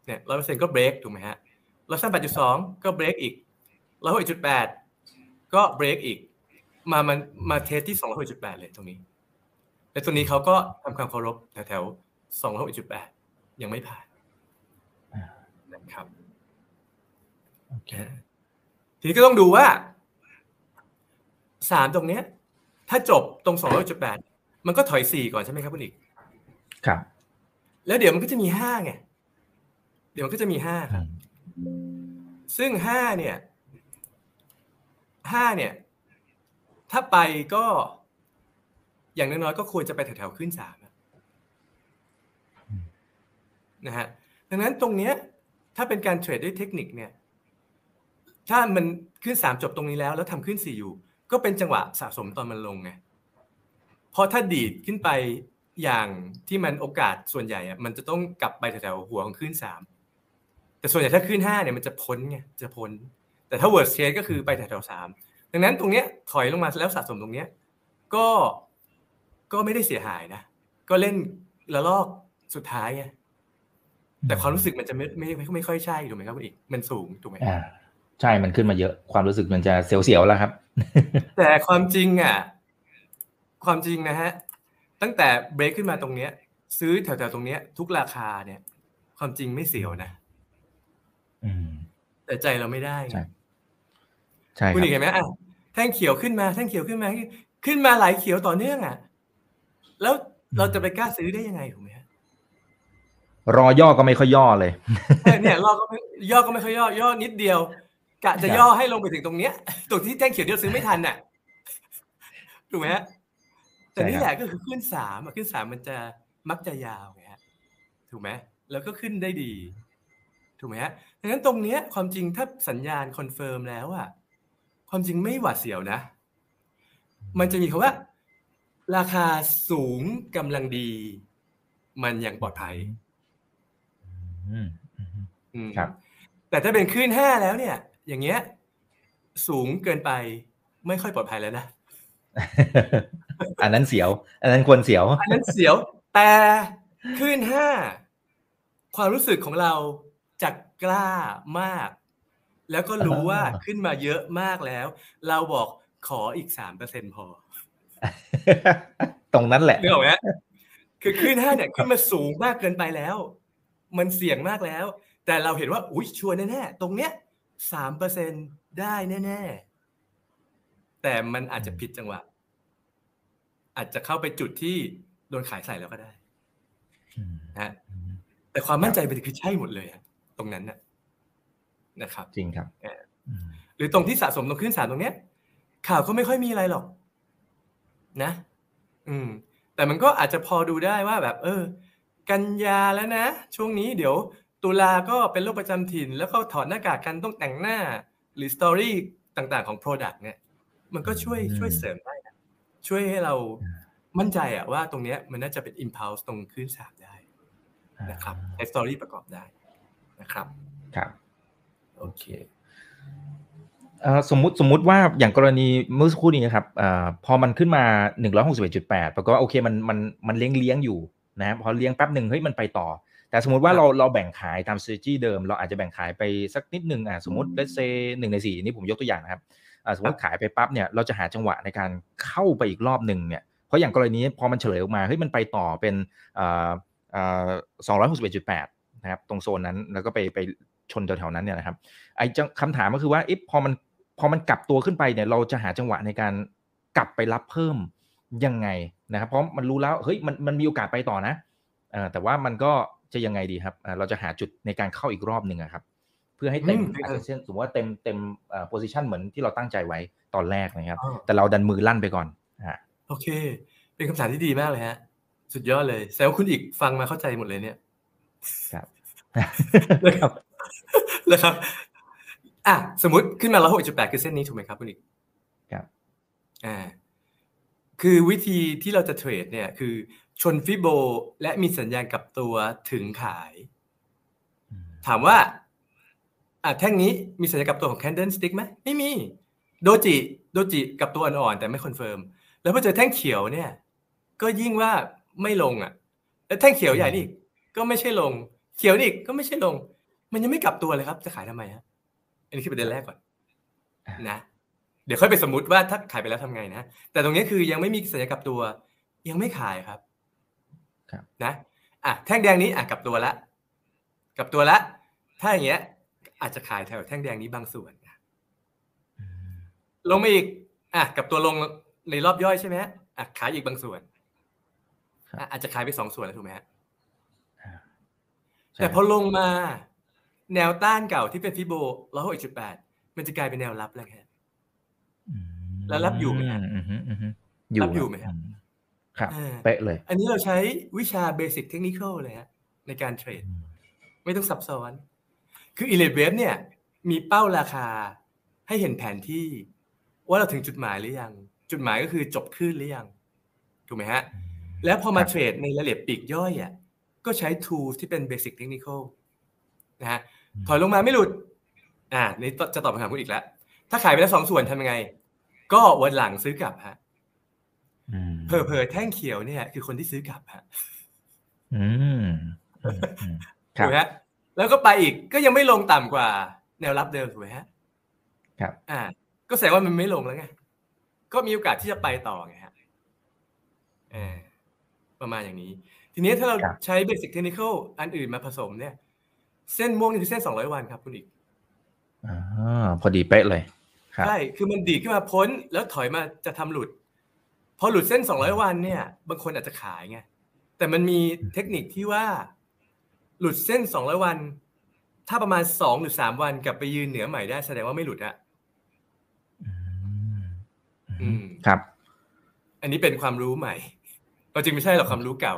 เนี่ย100%ก็เบรกถูกไหมฮะเราสร้าง8.2ก็เบรกอีก106.8ก็ เบรกอีก มามันมาเทสที่206.8เลยตรงนี้ และตรงนี้เขาก็ทำความเคารพแถวๆ206.8ยังไม่ผ่านอ่านะครับโอเคทีนี้ก็ต้องดูว่าสามตรงเนี้ย ถ้าจบตรงสองร้อยจุดแปดมันก็ถอยสี่ก่อนใช่ไหมครับคุณอีก ครับ แล้วเดี๋ยวมันก็จะมีห้าไง เดี๋ยวมันก็จะมีห้าครับ ซึ่งห้าเนี่ย ห้าเนี่ย ถ้าไปก็อย่างน้อยๆก็ควรจะไปแถวๆขึ้นสามอะนะฮะดังนั้นตรงเนี้ยถ้าเป็นการเทรดด้วยเทคนิคเนี่ย ถ้ามันขึ้นสามจบตรงนี้แล้ว แล้วทำขึ้นสี่อยู่ ก็เป็นจังหวะสะสมตอนมันลงไงเพราะถ้าดีดขึ้นไปอย่างที่มันโอกาสส่วนใหญ่อะมันจะต้องกลับไปแถวๆหัวของขึ้นสามแต่ส่วนใหญ่ถ้าขึ้นห้าเนี่ยมันจะพ้นไงจะพ้น แต่ถ้า worst case ก็คือไปแถวๆสามดังนั้นตรงเนี้ยถอยลงมาแล้วสะสมตรงเนี้ยก็ก็ไม่ได้เสียหายนะ ก็เล่นละลอกสุดท้ายไงแต่ความรู้สึกมันจะไม่ไม่ไม่ไม่ค่อยใช่ถูกไหมครับคุณอีก มันสูงถูกไหมอ่าใช่มันขึ้นมาเยอะ ความรู้สึกมันจะเสียวๆแล้วครับ แต่ความจริงอะ ความจริงนะฮะ ตั้งแต่เบรกขึ้นมาตรงเนี้ย ซื้อแถวๆตรงเนี้ย ทุกราคาเนี่ย ความจริงไม่เสียวนะอืมแต่ใจเราไม่ได้ไง ใช่ใช่คคุณรับอีกเห็นไหมอะแท่งเขียวขึ้นมาแท่งเขียวขึ้นมา ขึ้นมาหลายเขียวต่อเนื่องอะ แล้วเราจะไปกล้าซื้อได้ยังไงถูกไหมฮะรอย่อก็ไม่ค่อยย่อเลยเออเนี่ยรอก็ไม่ย่อก็ไม่ค่อยย่อย่อนิดเดียวกะจะย่อให้ลงไปถึงตรงเนี้ยตรงที่แท่งเขียวที่เราซื้อไม่ทันน่ะถูกไหมฮะแต่นี่ใช่ครับแหละก็คือคลื่นสามอะคลื่นสามมันจะมักจะยาวไงฮะถูกไหมแล้วก็ขึ้นได้ดี ถูกไหมฮะดังนั้นตรงเนี้ยความจริงถ้าสัญญาณ confirm แล้วอะ ความจริงไม่หวาดเสียวนะ มันจะมีคำว่า ราคาสูงกำลังดี มันยังปลอดภัยอืมอืมอืมครับ แต่ถ้าเป็นคลื่นห้าแล้วเนี่ย อย่างเงี้ย สูงเกินไปไม่ค่อยปลอดภัยแล้วนะอันนั้นเสียว อันนั้นควรเสียว อันนั้นเสียว แต่คลื่นห้าความรู้สึกของเราจะกล้ามาก แล้วก็รู้ว่าขึ้นมาเยอะมากแล้ว เราบอกขออีกสามเปอร์เซ็นพอ ตรงนั้นแหละนึกออกไหมฮะคือคลื่นห้าเนี่ยขึ้นมาสูงมากเกินไปแล้ว มันเสี่ยงมากแล้ว แต่เราเห็นว่า อุ้ยชัวร์แน่ๆตรงเนี้ยสามเปอร์เซ็นได้แน่ๆแต่มันอาจจะผิดจังหวะ อาจจะเข้าไปจุดที่โดนขายใส่แล้วก็ได้นะฮะแต่ความมั่นใจเป็นคือใช่หมดเลยฮะตรงนั้นน่ะ นะครับ จริงครับเอออืมหรือตรงที่สะสมตรงขึ้นสามตรงเนี้ย ข่าวก็ไม่ค่อยมีอะไรหรอก นะ อืม แต่มันก็อาจจะพอดูได้ว่าแบบ เออ กันยาแล้วนะ ช่วงนี้เดี๋ยวตุลาก็เป็นโรคประจำถิ่น แล้วก็ถอดหน้ากากกันต้องแต่งหน้า หรือสตอรี่ต่างๆของ Product เนี่ย มันก็ช่วยอืมช่วยเสริมได้นะช่วยให้เรามั่นใจอะว่าตรงเนี้ยมันน่าจะเป็น impulse ตรงขึ้นสามได้นะครับใช้สตอรี่ประกอบได้นะครับ ครับ โอเคเอ่อสมมติสมมุติว่าอย่างกรณีเมื่อสักครู่นี้นะครับเอ่อพอมันขึ้นมา 161.8ปรากฏว่าโอเคมันมันมันเลี้ยงเลี้ยงอยู่นะพอเลี้ยงแป๊บหนึ่งเฮ้ยมันไปต่อ แต่สมมติว่าครับเราเราแบ่งขายตาม strategy เดิม เราอาจจะแบ่งขายไปสักนิดหนึ่งอะสมมติ let's say หนึ่งในสี่นี่ผมยกตัวอย่างนะครับอ่าสมมติขายไปปั๊บเนี่ยเราจะหาจังหวะในการเข้าไปอีกรอบหนึ่งเนี่ยเพราะอย่างกรณีพอมันเฉลยออกมาเฮ้ยมันไปต่อเป็นอ่าอ่าสองร้อยหกสิบเอ็ดจุดแปดนะครับตรงโซนนั้นแล้วก็ไปไป ชนแถวๆนั้นเนี่ยนะครับไอ้จังคำถามก็คือว่าเอ๊ะพอมันพอมันกลับตัวขึ้นไปเนี่ยเราจะหาจังหวะในการกลับไปรับเพิ่มยังไงนะครับ เพราะมันรู้แล้วเฮ้ยมันมันมีโอกาสไปต่อนะเออแต่ว่ามันก็จะยังไงดีครับอ่าเราจะหาจุดในการเข้าอีกรอบหนึ่งอะครับ เพื่อให้เต็มอืมอาจจะเช่นสมมติว่าเต็มเต็มเอ่อ position เหมือนที่เราตั้งใจไว้ตอนแรกนะครับอ๋อแต่เราดันมือลั่นไปก่อนอ่าโอเค เป็นคำถามที่ดีมากเลยฮะ สุดยอดเลยแซวาคุณอีกฟังมาเข้าใจหมดเลยเนี่ยครับ นะครับนะครับอะสมมติขึ้นมาแล้วหกจุดแปดคือเส้นนี้ถูกไหมครับคุณอีกครับอ่าคือวิธีที่เราจะเทรดเนี่ยคือชนฟิโบและมีสัญญาณกลับตัวถึงขาย ถามว่าอะแท่งนี้มีสัญญาณกลับตัวของ candle stick ไหมไม่มีdoji doji กลับตัวอ่อนๆแต่ไม่ confirm แล้วพอเจอแท่งเขียวเนี่ย ก็ยิ่งว่าไม่ลงอะ แล้วแท่งเขียวใหญ่นี่อีกก็ไม่ใช่ลง เขียวนี่อีกก็ไม่ใช่ลง มันยังไม่กลับตัวเลยครับ จะขายทำไมฮะอันนี้คือประเด็นแรกก่อนนะเดี๋ยวค่อยไปสมมติว่าถ้าขายไปแล้วทำไงนะแต่ตรงนี้คือยังไม่มีสัญญาณกลับตัว ยังไม่ขายครับครับนะอะแท่งแดงนี้อะกลับตัวละกลับตัวละถ้าอย่างเงี้ย อาจจะขายแถวแท่งแดงนี้บางส่วนนะลงมาอีกอะกลับตัวลงในรอบย่อยใช่ไหมฮะอะขายอีกบางส่วนครับอะอาจจะขายไปสองส่วนแล้วถูกไหมฮะใช่แต่พอลงมา แนวต้านเก่าที่เป็นฟิโบร้อยหกจุดแปดมันจะกลายเป็นแนวรับแล้วครับแล้วรับอยู่ไหมฮะอืมอืมอืมอืมรับอยู่ไหมครับครับอ่าเป๊ะเลย อันนี้เราใช้วิชาเบสิ c เทคนิคเลยฮะในการเทรด ไม่ต้องซับซ้อน คือ e l e t Wave เนี่ย มีเป้าราคาให้เห็นแผนที่ ว่าเราถึงจุดหมายหรือยัง จุดหมายก็คือจบขึ้นหรือยัง ถูกไหมฮะ แล้วพอมาครับเทรดในรายละเอียดปีกย่อยอะก็ใช้ tool ที่เป็น basic technical นะฮะ ถอยลงมาไม่หลุด อ่านี่จะตอบคำถามคุณอีกแล้ว ถ้าขายไปแล้วสองส่วนทำยังไง ก็วันหลังซื้อกลับฮะอืมเพอเพอๆแท่งเขียวเนี่ย คือคนที่ซื้อกลับฮะอืมอืมอืมครัถูบกไหมฮะแล้วก็ไปอีกก็ยังไม่ลงต่ำกว่า แนวรับเดิมถูกไหมฮะ ครับ อ่า ก็แสดงว่ามันไม่ลงแล้วไงก็มีโอกาสที่จะไปต่อไงฮะเออประมาณอย่างนี้ ทีนี้ถ้าเราครับใช้เบสิ c เทคนิคอันอื่นมาผสมเนี่ย เส้นม่วงนี่คือเส้น200วันครับคุณอีกอ่าพอดีเป๊ะเลยครับใช่คือมันดีดขึ้นมาพ้นแล้วถอยมาจะทำหลุด พอหลุดเส้น200วันเนี่ย บางคนอาจจะขายไงแต่มันมีเทคนิคที่ว่า หลุดเส้น200วัน ถ้าประมาณ2หรือ3วันกลับไปยืนเหนือใหม่ได้แสดงว่าไม่หลุดอะอืมอืมครับ อันนี้เป็นความรู้ใหม่เราจริงไม่ใช่หรอกความรู้เก่า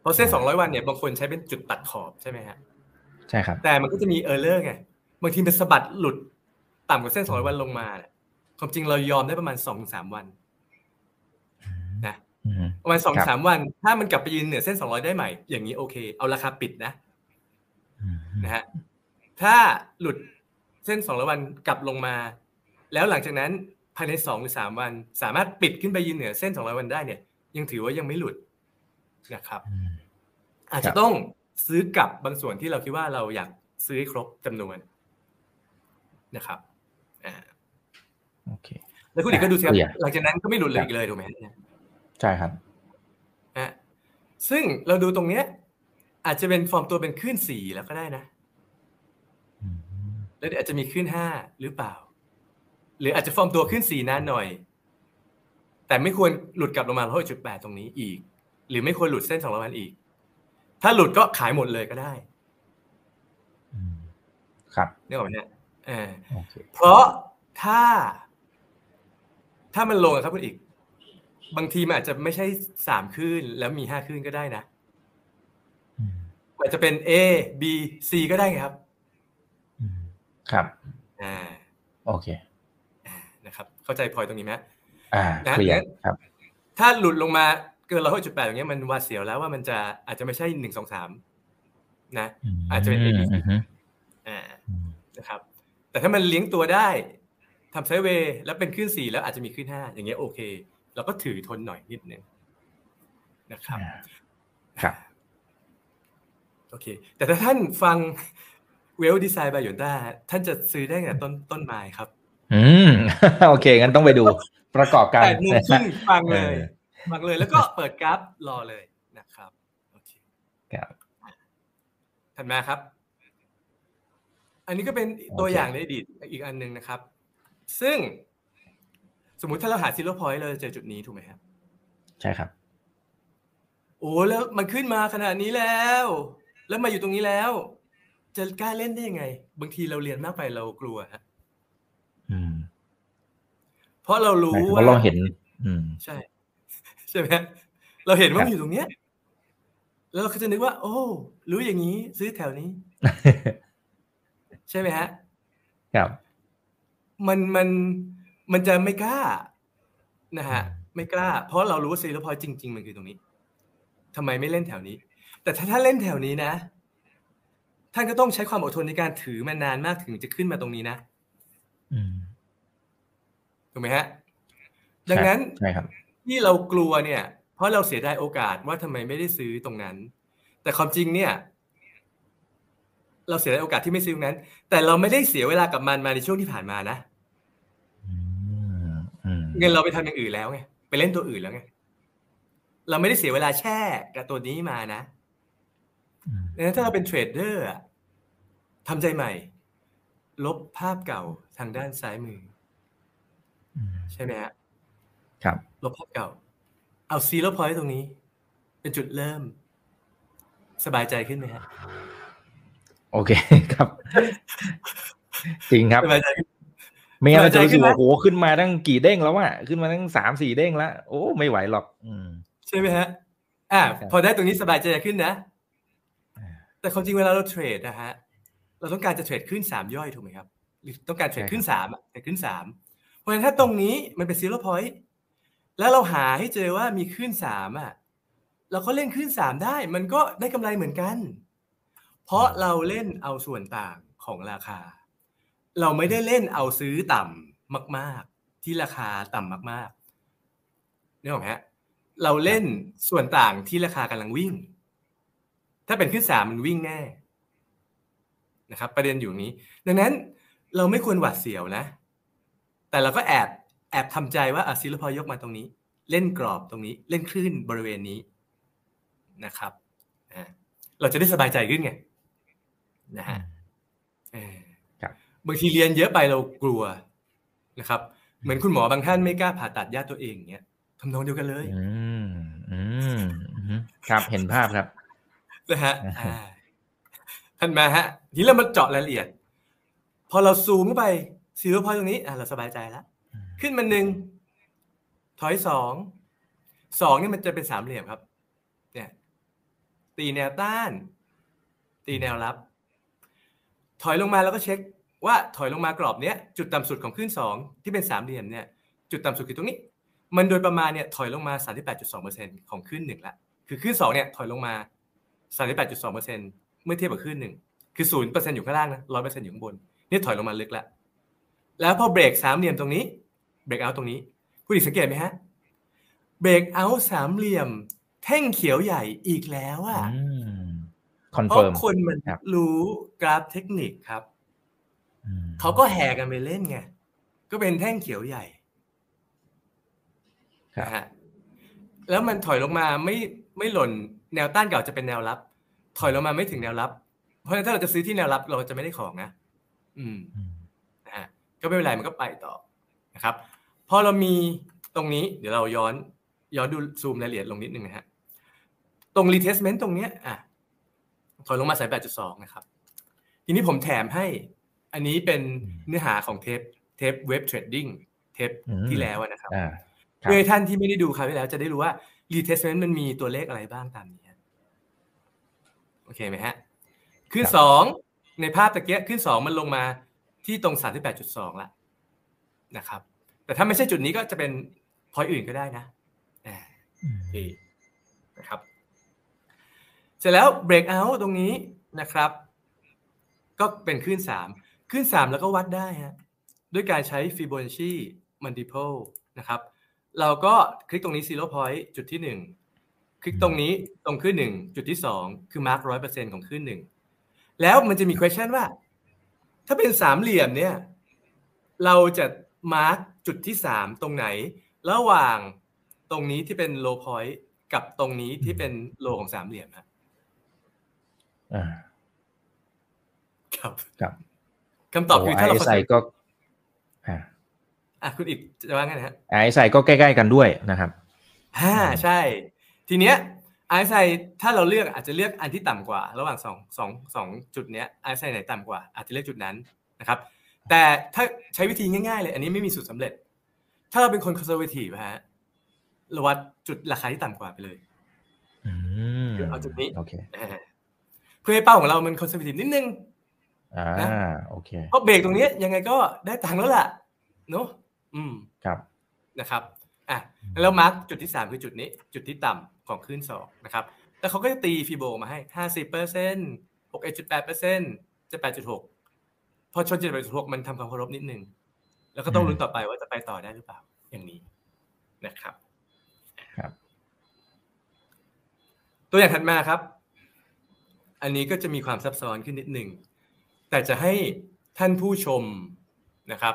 เพราะเส้น200วันเนี่ยบางคนใช้เป็นจุดตัดขอบใช่ไหมฮะ ใช่ครับ แต่มันก็จะมีเออร์เลอร์ไง บางทีเป็นสะบัดหลุดต่ำกว่าเส้น200วันลงมาเนี่ยความจริงเรายอมได้ประมาณ2-3วันนะอืมประมาณครับ2-3วัน ถ้ามันกลับไปยืนเหนือเส้น200ได้ใหม่ อย่างนี้โอเค เอาราคาปิดนะอืมนะฮะถ้าหลุดเส้น200วันกลับลงมา แล้วหลังจากนั้นภายใน2หรือ3วัน สามารถปิดขึ้นไปยืนเหนือเส้น200วันได้เนี่ย ยังถือว่ายังไม่หลุดนะครับอืมอาจครัจะบต้อง ซื้อกลับบางส่วนที่เราคิดว่าเราอยากซื้อให้ครบจำนวนนะครับอ่าโอเค แล้วคุณอีกก็ดูสิครับตัวอย่างหลังจากนั้นก็ไม่หลุดเลยอีกเลยถูกไหมฮะใช่ครับอะซึ่งเราดูตรงเนี้ย อาจจะเป็นฟอร์มตัวเป็นคลื่นสี่แล้วก็ได้นะอืมแล้วเดี๋ยวอาจจะมีคลื่นห้าหรือเปล่า หรืออาจจะฟอร์มตัวคลื่นสี่นานหน่อย แต่ไม่ควรหลุดกลับลงมาร้อยจุดแปดตรงนี้อีก หรือไม่ควรหลุดเส้นสองร้อยวันอีก ถ้าหลุดก็ขายหมดเลยก็ได้อืมครับนึกออกไหมเนี่ยอ่าโอเคเพราะถ้า ถ้ามันลงอะครับคุณอีก บางทีมันอาจจะไม่ใช่สามคลื่นแล้วมีห้าคลื่นก็ได้นะอืมอาจจะเป็น A B C ก็ได้ไงครับอืมครับ อ่า โอเค นะครับ เข้าใจพอยตรงนี้ไหมอ่านะเคลียงั้ร์นครับ ถ้าหลุดลงมาเกินร้อยจุดแปดอย่างเงี้ยมันหวาดเสียวแล้วว่ามันจะอาจจะไม่ใช่หนึ่งสองสามนะ อาจจะเป็น A B C อืมอืมอ่าอืมนะครับ แต่ถ้ามันเลี้ยงตัวได้ทำไซด์เวย์แล้วเป็นขึ้นสี่แล้วอาจจะมีขึ้นห้าอย่างเงี้ยโอเคเราก็ถือทนหน่อยนิดนึงนะครับอ่าครับโอเค แต่ถ้าท่านฟัง Wealth Design by Yuanta ท่านจะซื้อได้ไงต้นต้นไม้ครับ อืม โอเค งั้นต้องไปดูประกอบการแปดโมงครึ่งฟังเลย เออฟังเลยแล้วก็เปิดกราฟรอเลยนะครับโอเคครับถัดมาครับ อันนี้ก็เป็นตัวอย่างในอดีตอีกอันหนึ่งนะครับ ซึ่งสมมุติถ้าเราหา zero point เราจะเจอจุดนี้ถูกไหมครับ ใช่ครับ โอ้แล้วมันขึ้นมาขนาดนี้แล้ว แล้วมาอยู่ตรงนี้แล้ว จะกล้าเล่นได้ยังไง บางทีเราเรียนมากไปเรากลัวฮะอืมเพราะเรารู้หมายถึงว่าว่าเราเห็น อืม ใช่ ใช่ไหมฮะเราเห็นว่าครับมันอยู่ตรงเนี้ยแล้วเราก็จะนึกว่า โอ้รู้อย่างนี้ ซื้อแถวนี้ ใช่ไหมฮะ ครับ มันมันมันจะไม่กล้า นะฮะ ไม่กล้า เพราะเรารู้ว่าซีโร่พอยจริง ๆ มันคือตรงนี้ทำไมไม่เล่นแถวนี้ แต่ถ้าท่านเล่นแถวนี้นะท่านก็ต้องใช้ความอดทนในการถือมานานมากถึงจะขึ้นมาตรงนี้นะอืมถูกไหมฮะ ดังนั้นใช่ครับ ที่เรากลัวเนี่ย เพราะเราเสียดายโอกาสว่าทำไมไม่ได้ซื้อตรงนั้น แต่ความจริงเนี่ย เราเสียดายโอกาสที่ไม่ซื้อตรงนั้น แต่เราไม่ได้เสียเวลากับมันมาในช่วงที่ผ่านมานะอืมอืมเงินเราไปทำอย่างอื่นแล้วไงไปเล่นตัวอื่นแล้วไงเราไม่ได้เสียเวลาแช่กับตัวนี้มานะอืมดังนั้นถ้าเราเป็น trader อะทำใจใหม่ ลบภาพเก่าทางด้านซ้ายมืออืมใช่ไหมฮะครับ ลบภาพเก่า เอา zero point ตรงนี้ เป็นจุดเริ่ม สบายใจขึ้นไหมฮะ โอเคครับ จริงครับสบายใจขึ้นไม่งั้นเราจะรู้สึกสบายใจขึ้นไหมว่าโอ้โหขึ้นมาตั้งกี่เด้งแล้วอะขึ้นมาตั้งสามสี่เด้งแล้วโอ้ไม่ไหวหรอก อืมใช่ไหมฮะ อ่าครับพอได้ตรงนี้สบายใจขึ้นนะอ่าแต่ความจริงเวลาเรา trade นะฮะ เราต้องการจะ trade คลื่นสามย่อยถูกไหมครับ หรือต้องการ trade คลื่นสามอะ trade คลื่นสามเพราะฉะนั้นถ้าตรงนี้มันเป็น zero point แล้วเราหาให้เจอว่ามีขึ้นสามอะเราก็เล่นขึ้นสามได้ มันก็ได้กำไรเหมือนกัน เพราะเราเล่นเอาส่วนต่างของราคา เราไม่ได้เล่นเอาซื้อต่ำมาก ๆ ที่ราคาต่ำมากๆนี่หรอฮะเราเล่นส่วนต่างที่ราคากำลังวิ่ง ถ้าเป็นขึ้นสามมันวิ่งแน่นะครับ ประเด็นอยู่ตรงนี้ ดังนั้นเราไม่ควรหวาดเสียวนะ แต่เราก็แอบ แอบทำใจว่าอะซิลพอยกมาตรงนี้ เล่นกรอบตรงนี้ เล่นคลื่นบริเวณนี้นะครับอ่าเราจะได้สบายใจขึ้นไงนะฮะเออครับบางทีเรียนเยอะไปเรากลัวนะครับ เหมือนคุณหมอบางท่านไม่กล้าผ่าตัดญาติตัวเองเนี้ยทำนองเดียวกันเลย อืมอืมอืมครับเห็นภาพครับนะฮะนะฮะอ่าท่านมาฮะทีนี้เรามาเจาะรายละเอียด พอเราซูมเข้าไปซีโร่พอยตรงนี้อะเราสบายใจแล้ว ขึ้นมาหนึ่งถอยสองสองนี่มันจะเป็นสามเหลี่ยมครับ เนี่ย ตีแนวต้าน ตีแนวรับ ถอยลงมาแล้วก็เช็คว่าถอยลงมากรอบเนี้ยจุดต่ำสุดของขึ้นสองที่เป็นสามเหลี่ยมเนี่ยจุดต่ำสุดคือตรงนี้ มันโดยประมาณเนี่ยถอยลงมา38.2%ของขึ้นหนึ่งละคือขึ้นสองเนี่ยถอยลงมา38.2%เมื่อเทียบกับขึ้นหนึ่งคือ0%อร์เซ็นต์อยู่ข้างล่างนะ100%อยู่ข้างบน นี่ถอยลงมาลึกแล้ว แล้วพอเบรกสามเหลี่ยมตรงนี้ เบรกเอาตรงนี้คุณอีกสังเกตไหมฮะเบรกเอาสามเหลี่ยม แท่งเขียวใหญ่อีกแล้วอะอืมคอนเพเฟิราะร์มคนมันครับรู้กราฟเทคนิคครับอืมเขาก็แห่กันไปเล่นไงก็เป็นแท่งเขียวใหญ่ครับนะฮะแล้วมันถอยลงมาไม่ไม่หล่นแนวต้านเก่าจะเป็นแนวรับ ถอยลงมาไม่ถึงแนวรับ เพราะฉะนั้นถ้าเราจะซื้อที่แนวรับเราจะไม่ได้ของนะอืมอืมนะฮะก็ไม่เป็นไรมันก็ไปต่อ นะครับพอเรามีตรงนี้เดี๋ยวเราย้อนย้อนดูซูมรายละเอียดลงนิดนึงนะฮะตรง retestment ตรงเนี้ยอะถอยลงมาสาย8.2 นะครับ ทีนี้ผมแถมให้อันนี้เป็นเนื้อหาของเทปเทป wave trading เทปอืมที่แล้วอะนะครับอ่าครับเพื่อให้ท่านที่ไม่ได้ดูคราวที่แล้วจะได้รู้ว่า retracement มันมีตัวเลขอะไรบ้างตามนี้ฮะโอเคไหมฮะ คลื่นครับสองในภาพตะกี้คลื่นสองมันลงมาที่ตรงสามที่แปดจุดสองละนะครับ แต่ถ้าไม่ใช่จุดนี้ก็จะเป็นพอยอื่นก็ได้นะอ่าอืมดีนะครับ เสร็จแล้ว break out ตรงนี้นะครับ ก็เป็นขึ้นสามขึ้นสามแล้วก็วัดได้ฮะด้วยการใช้ Fibonacci multiple นะครับ เราก็คลิกตรงนี้ zero point จุดที่หนึ่งคลิกตรงนี้ตรงขึ้นหนึ่งจุดที่สองคือ mark ร้อยเปอร์เซ็นของขึ้นหนึ่งแล้วมันจะมี question ว่า ถ้าเป็นสามเหลี่ยมเนี่ย เราจะ mark จุดที่สามตรงไหน ระหว่างตรงนี้ที่เป็น low point กับตรงนี้ที่เป็น low ของสามเหลี่ยมครับอ่าครับครับคำตอบคือถ้าเราไอก็อ่าอะคุณอิดจะว่าไงนะฮะไอก็ใกล้ๆกันด้วยนะครับอ่าใช่ ทีเนี้ยไอซ์ไซถ้าเราเลือกอาจจะเลือกอันที่ต่ำกว่า ระหว่างสองสองสองจุดเนี้ยไอซ์ไซไหนต่ำกว่า อาจจะเลือกจุดนั้นนะครับ แต่ถ้าใช้วิธีง่ายๆเลย อันนี้ไม่มีสูตรสำเร็จ ถ้าเราเป็นคน conservative ฮะเราวัดจุดราคาที่ต่ำกว่าไปเลยอืมเอาจุดนี้โอเคอ่าเพื่อให้เป้าของเรามัน conservative นิดนึงอ่านะโอเคเพราะเบรกตรงเนี้ยยังไงก็ได้ตังค์แล้วล่ะเนอะอืมครับนะครับอะแล้ว mark จุดที่สามคือจุดนี้ จุดที่ต่ำของคลื่นสองนะครับแล้วเขาก็จะตี Fibo มาให้ห้าสิบเปอร์เซ็นต์หกเอ็ดจุดแปดเปอร์เซ็นต์เจ็ดแปดจุดหก พอชนเจ็ดแปดจุดหกมันทำความเคารพนิดนึง แล้วก็ต้องอืมลุ้นต่อไปว่าจะไปต่อได้หรือเปล่า อย่างนี้นะครับ ครับ ตัวอย่างถัดมาครับ อันนี้ก็จะมีความซับซ้อนขึ้นนิดหนึ่ง แต่จะให้ท่านผู้ชมนะครับ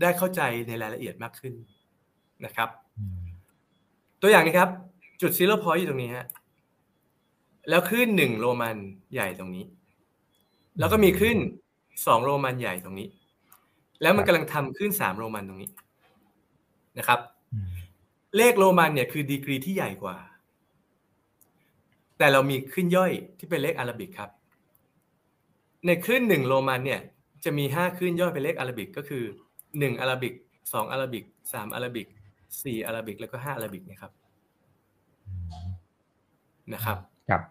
ได้เข้าใจในรายละเอียดมากขึ้นนะครับอืมตัวอย่างนี้ครับ จุด zero point อยู่ตรงนี้ฮะแล้วขึ้นหนึ่งโรมันใหญ่ตรงนี้ แล้วก็มีขึ้น สองโรมันใหญ่ตรงนี้ แล้วมันกำลังทำขึ้นสามโรมันตรงนี้นะครับอืมเลขโรมันเนี่ยคือดีกรีที่ใหญ่กว่า แต่เรามีขึ้นย่อยที่เป็นเลขอาราบิกครับ ในคลื่นหนึ่งโรมันเนี่ยจะมีห้าคลื่นย่อยเป็นเลขอาราบิกก็คือหนึ่งอาราบิกสองอาราบิกสามอาราบิกสี่อาราบิกแล้วก็ห้าอาราบิกนะครับนะครับ ครับ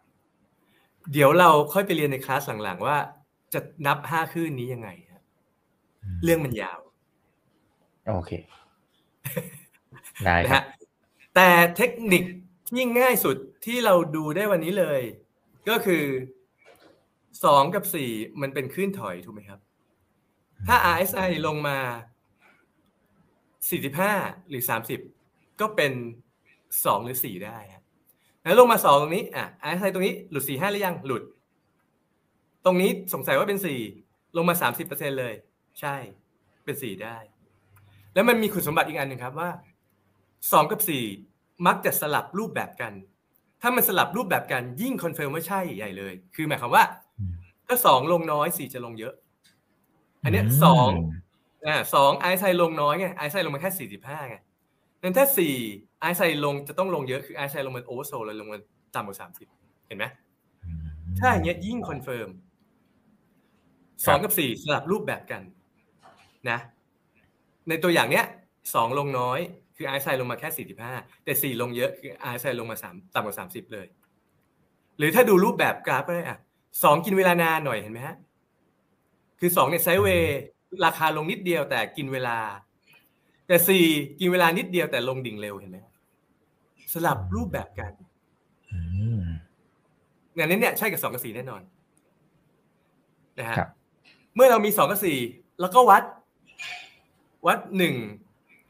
เดี๋ยวเราค่อยไปเรียนในคลาสหลังๆว่า จะนับห้าคลื่นนี้ยังไงฮะเรื่องมันยาว โอเค ได้นะครับฮะแต่เทคนิคที่ง่ายสุดที่เราดูได้วันนี้เลย ก็คือสองกับสี่มันเป็นคลื่นถอยถูกไหมครับ ถ้า RSI ลงมา45หรือ30ก็เป็น2หรือ4ได้ฮะแล้วลงมา2ตรงนี้อะ RSI ตรงนี้หลุด45หรือยังหลุด ตรงนี้สงสัยว่าเป็น4ลงมา30%เลย ใช่ เป็น4ได้ แล้วมันมีคุณสมบัติอีกอันหนึ่งครับว่า2กับ4มักจะสลับรูปแบบกัน ถ้ามันสลับรูปแบบกันยิ่ง confirm ว่าใช่ใหญ่เลย คือหมายความว่า ถ้า2ลงน้อย4จะลงเยอะ อันเนี้ยสองอ่าสองไอซ์ไซลงน้อยไงไอซ์ไซลงมาแค่สี่สิบห้าไงนั้นถ้าสี่ไอซ์ไซลงจะต้องลงเยอะคือไอซ์ไซลงมาโอเวอร์โซลเลยลงมาต่ำกว่าสามสิบเห็นไหมถ้าอย่างเงี้ยยิ่ง confirm สองกับสี่สลับรูปแบบกันนะ ในตัวอย่างเนี้ยสองลงน้อยคือไอซ์ไซลงมาแค่สี่สิบห้าแต่สี่ลงเยอะคือไอซ์ไซลงมาสามต่ำกว่าสามสิบเลย หรือถ้าดูรูปแบบกราฟก็ได้อะสองกินเวลานานหน่อยเห็นไหมฮะคือสองเนี่ยไซด์เวย์ราคาลงนิดเดียวแต่กินเวลา แต่สี่กินเวลานิดเดียวแต่ลงดิ่งเร็วเห็นไหมสลับรูปแบบกันงานนี้เนี่ยใช่กับสองกับสี่แน่นอนนะฮะ เมื่อเรามีสองกับสี่แล้วก็วัด วัดหนึ่ง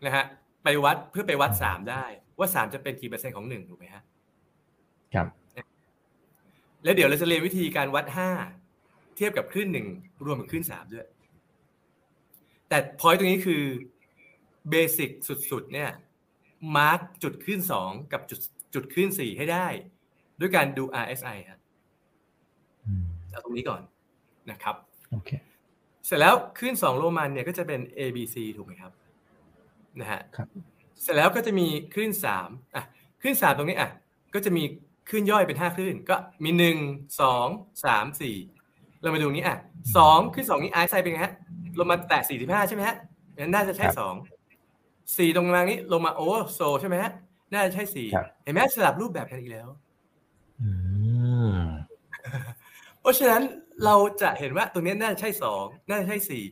นะฮะไปวัดเพื่อไปวัดสามได้ ว่าสามจะเป็นกี่เปอร์เซ็นต์ของหนึ่งถูกไหมฮะครับ แล้วเดี๋ยวเราจะเรียนวิธีการวัดห้าเทียบกับคลื่นหนึ่งรวมกับคลื่นสามด้วย แต่พอยตรงนี้คือเบสิกสุดๆเนี่ยมาร์กจุดคลื่นสองกับจุดจุดคลื่นสี่ให้ได้ ด้วยการดู RSI ครับเอาตรงนี้ก่อนนะครับ โอเค เสร็จแล้วคลื่นสองโรมันเนี่ยก็จะเป็น A B C ถูกไหมครับนะฮะครับเสร็จแล้วก็จะมีคลื่นสามอะคลื่นสามตรงนี้อะก็จะมีคลื่นย่อยเป็นห้าคลื่นก็มีหนึ่งสองสามสี่เรามาดูนี้อะสองขึ้นสองนี้ไอซ์ไซเป็นไงฮะลงมาแตะสี่สิบห้าใช่ไหมฮะงั้นน่าจะใช่สองสี่ตรงกลางนี้ลงมาโอเวอร์โซใช่ไหมฮะน่าจะใช่สี่เห็นไหมสลับรูปแบบกันอีกแล้วเพราะฉะนั้น เราจะเห็นว่าตรงนี้น่าจะใช่สองน่าจะใช่สี่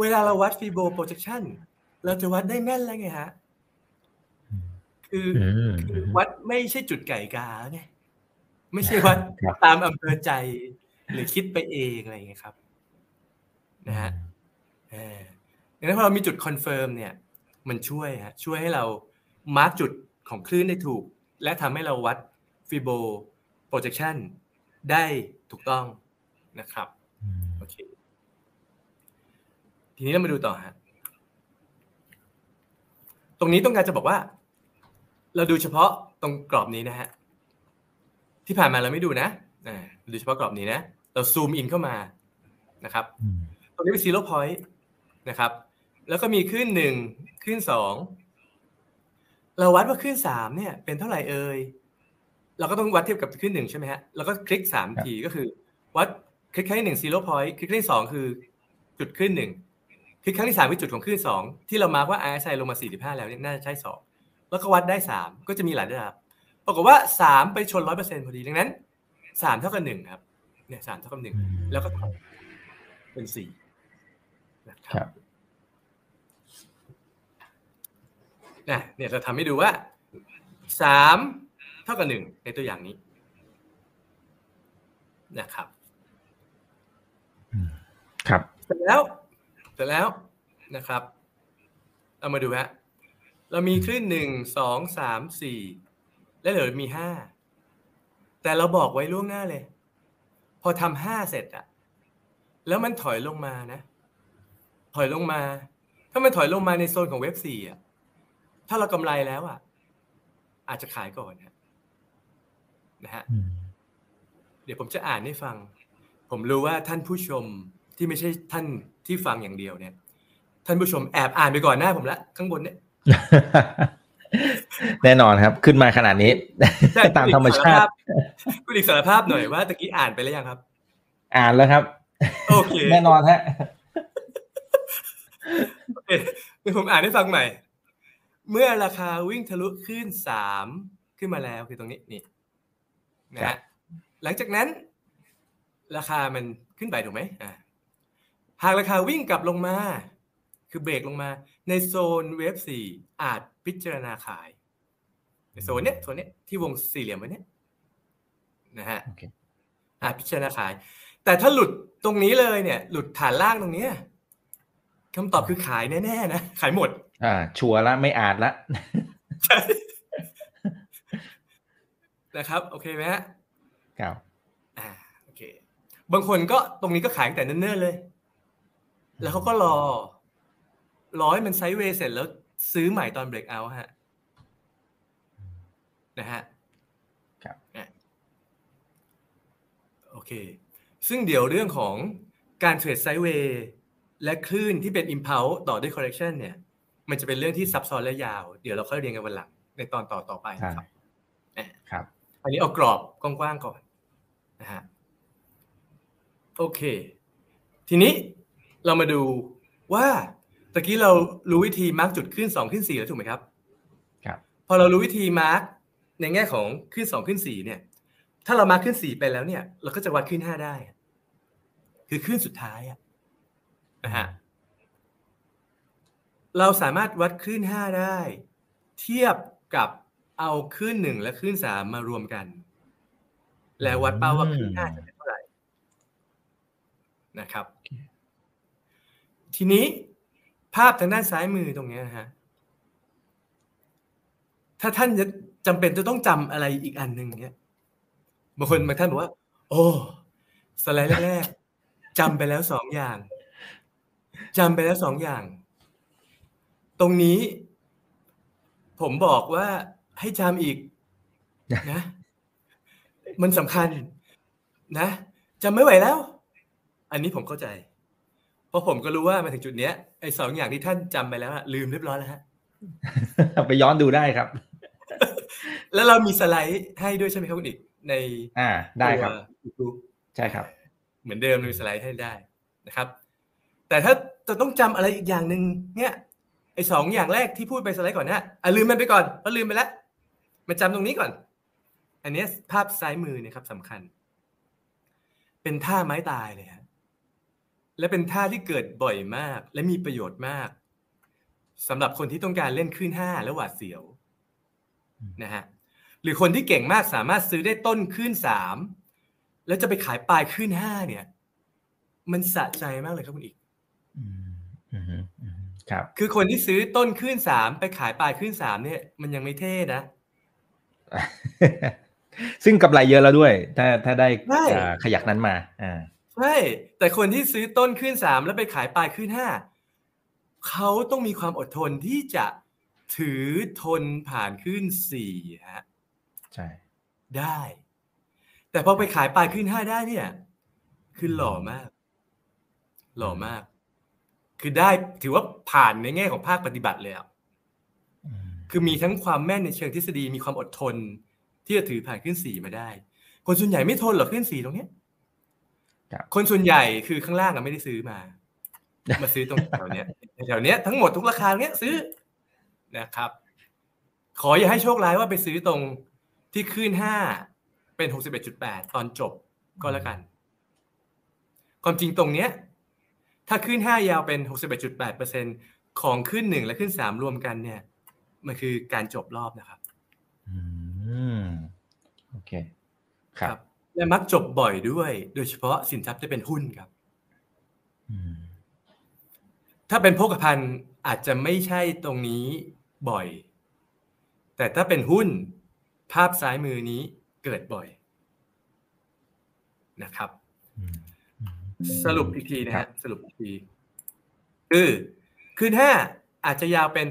เวลาเราวัด Fibo projection เราจะวัดได้แม่นแล้วไงฮะคือคือวัดไม่ใช่จุดไก่กาไงไม่ใช่วัดตามอำเภอใจ หรือคิดไปเองอะไรอย่างเงี้ยครับ นะฮะดังนั้นพอเรามีจุด confirm เนี่ย มันช่วยฮะช่วยให้เรา mark จุดของคลื่นได้ถูก และทำให้เราวัด Fibo projection ได้ถูกต้อง นะครับโอเคทีนี้เรามาดูต่อฮะตรงนี้ต้องการจะบอกว่า เราดูเฉพาะตรงกรอบนี้นะฮะที่ผ่านมาเราไม่ดูนะดูเฉพาะกรอบนี้นะ เราซูมอินเข้ามานะครับ ตรงนี้เป็นซีโร่พอยต์นะครับ แล้วก็มีขึ้นหนึ่งขึ้นสองเราวัดว่าขึ้นสามเนี่ย เป็นเท่าไหร่เอ่ยเราก็ต้องวัดเทียบกับคลื่นหนึ่งใช่ไหมฮะ แล้วก็คลิกสามทีก็คือ วัด คลิกครั้งที่หนึ่ง zero point คลิกครั้งที่สองคือจุดคลื่นหนึ่งคลิกครั้งที่สามคือจุดของคลื่นสองที่เรา mark ว่า RSI ลงมาสี่สิบห้าแล้วเนี่ยน่าจะใช่สองแล้วก็วัดได้สามก็จะมีหลายระดับปรากฏว่าสามไปชนร้อยเปอร์เซ็นต์พอดีดังนั้นสามเท่ากับหนึ่งครับ เนี่ยสามเท่ากับหนึ่งแล้วก็เป็นสี่นะครับนะเนี่ยเราทำให้ดูว่าสามเท่ากับหนึ่งในตัวอย่างนี้นะครับ ครับ เสร็จแล้วเสร็จแล้วนะครับเอามาดูฮะเรามีคลื่นหนึ่งสองสามสี่และเหลือมีห้าแต่เราบอกไว้ล่วงหน้าเลย พอทำห้าเสร็จอะแล้วมันถอยลงมานะ ถอยลงมา ถ้ามันถอยลงมาในโซนของเว็บสี่อะถ้าเรากำไรแล้วอะอาจจะขายก่อนนะนะฮะเดี๋ยวผมจะอ่านให้ฟัง ผมรู้ว่าท่านผู้ชม ที่ไม่ใช่ท่านที่ฟังอย่างเดียวเนี่ย ท่านผู้ชมแอบอ่านไปก่อนหน้าผมละข้างบนเนี่ยแน่นอนครับ ขึ้นมาขนาดนี้ตามธรรมชาติคุณอีกสารภาพหน่อยว่าตะกี้อ่านไปแล้วยังครับ อ่านแล้วครับโอเคแน่นอนฮะโอเคเดี๋ยวผมอ่านให้ฟังใหม่ เมื่อราคาวิ่งทะลุขึ้นสามขึ้นมาแล้วคือตรงนี้นี่นะครัฮะบหลังจากนั้น ราคามันขึ้นไปถูกไหมอ่า หากราคาวิ่งกลับลงมา คือเบรกลงมา ในโซนเวฟสี่อาจพิจารณาขาย ในโซนเนี้ยโซนเนี้ยที่วงสี่เหลี่ยมไว้เนี้ยนะฮะโอเคอาจพิจารณาขาย แต่ถ้าหลุดตรงนี้เลยเนี่ย หลุดฐานล่างตรงเนี้ยคำตอบคือขายแน่ๆนะขายหมด อ่า ชัวร์ละไม่อาจละใช่นะครับ โอเคไหมฮะครับอ่าโอเค บางคนก็ตรงนี้ก็ขายตั้งแต่เนิ่นๆเลย แล้วเขาก็รอ รอให้มันไซด์เวย์เสร็จแล้วซื้อใหม่ตอนเบรกเอาท์ฮะนะฮะครับอะโอเค ซึ่งเดี๋ยวเรื่องของการเทรดไซด์เวย์และคลื่นที่เป็น impulse ต่อด้วย correction เนี่ย มันจะเป็นเรื่องที่ซับซ้อนและยาว เดี๋ยวเราค่อยเรียนกันวันหลังในตอนต่อต่อไปใช่นะครับครับ อันนี้เอากรอบกว้างๆก่อนนะฮะโอเค ทีนี้ เรามาดูว่าตะกี้เรารู้วิธีมาร์กจุดขึ้นสองขึ้นสี่แล้วถูกไหมครับ ครับ พอเรารู้วิธีมาร์กในแง่ของขึ้นสองขึ้นสี่เนี่ย ถ้าเรามาร์กขึ้นสี่ไปแล้วเนี่ย เราก็จะวัดขึ้นห้าได้ คือขึ้นสุดท้ายอะนะฮะเราสามารถวัดขึ้นห้าได้ เทียบกับเอาขึ้นหนึ่งและขึ้นสามมารวมกัน แล้ววัดเป้าว่าขึ้นห้าจะเป็นเท่าไหร่นะครับ ทีนี้ภาพทางด้านซ้ายมือตรงเนี้ยนะฮะถ้าท่านจะจำเป็นจะต้องจำอะไรอีกอันหนึ่งเนี้ยบางคนบางท่านบอกว่า โอ้สไลด์แรกๆจำไปแล้วสองอย่างจำไปแล้วสองอย่าง ตรงนี้ ผมบอกว่าให้จำอีกนะ มันสำคัญนะจำไม่ไหวแล้ว อันนี้ผมเข้าใจเพ ราะผมก็รู้ว่ามาถึงจุดเนี้ยไอ้สองอย่างที่ท่านจำไปแล้วอะลืมเรียบร้อยแล้วฮะไปย้อนดูได้ครับ แล้วเรามีสไลด์ให้ด้วยใช่ไหมครับคุณอีกในอ่าได้ครับตัว YouTube ใช่ครับ เหมือนเดิมเรามีสไลด์ให้ได้นะครับ แต่ถ้าจะต้องจำอะไรอีกอย่างหนึ่งเนี่ยไอ้สองอย่างแรกที่พูดไปสไลด์ก่อนนะอะลืมมันไปก่อนเพราะลืมไปแล้วมาจำตรงนี้ก่อน อันเนี้ยภาพซ้ายมือเนี่ยครับสำคัญ เป็นท่าไม้ตายเลยฮะ และเป็นท่าที่เกิดบ่อยมาก และมีประโยชน์มากสำหรับคนที่ต้องการเล่นขึ้นห้าและหวาดเสียวนะฮะหรือคนที่เก่งมากสามารถซื้อได้ต้นขึ้นสามแล้วจะไปขายปลายขึ้นห้าเนี่ย มันสะใจมากเลยครับคุณอีกอืมอืมอืมครับ คือคนที่ซื้อต้นขึ้นสามไปขายปลายขึ้นสามเนี่ย มันยังไม่เท่นะ ซึ่งกำไรเยอะแล้วด้วย ถ้าถ้าได้ใช่อ่าขยักนั้นมา อ่า ใช่แต่คนที่ซื้อต้นขึ้นสามแล้วไปขายปลายขึ้นห้าเขาต้องมีความอดทนที่จะถือทนผ่านขึ้นสี่ฮะใช่ได้ แต่พอไปขายปลายขึ้นห้าได้เนี่ยคือหล่อมาก หล่อมาก คือได้ถือว่าผ่านในแง่ของภาคปฏิบัติเลยอะอืมคือมีทั้งความแม่นในเชิงทฤษฎีมีความอดทน ที่จะถือผ่านขึ้นสีมาได้ คนส่วนใหญ่ไม่ทนหรอกขึ้นสีตรงเนี้ย ครับคนส่วนใหญ่คือข้างล่างอะไม่ได้ซื้อมา มาซื้อตรงแถวเนี้ยแถวเนี้ยทั้งหมดทุกราคาเนี้ยซื้อนะครับ ขออย่าให้โชคร้ายว่าไปซื้อตรงที่ขึ้นห้าเป็นหกสิบเอ็ดจุดแปดตอนจบก็แล้วกัน ความจริงตรงเนี้ย ถ้าขึ้นห้ายาวเป็นหกสิบเอ็ดจุดแปดเปอร์เซ็นของขึ้นหนึ่งและขึ้นสามรวมกันเนี่ย มันคือการจบรอบนะครับ อืม โอเค ครับ และมักจบบ่อยด้วย โดยเฉพาะสินทรัพย์ที่เป็นหุ้นครับอืมถ้าเป็นโภคภัณฑ์อาจจะไม่ใช่ตรงนี้บ่อย แต่ถ้าเป็นหุ้นภาพซ้ายมือนี้เกิดบ่อยนะครับอืมอืมสรุปอีกทีนะครัฮะบสรุปอีกที คือขึ้นห้าอาจจะยาวเป็น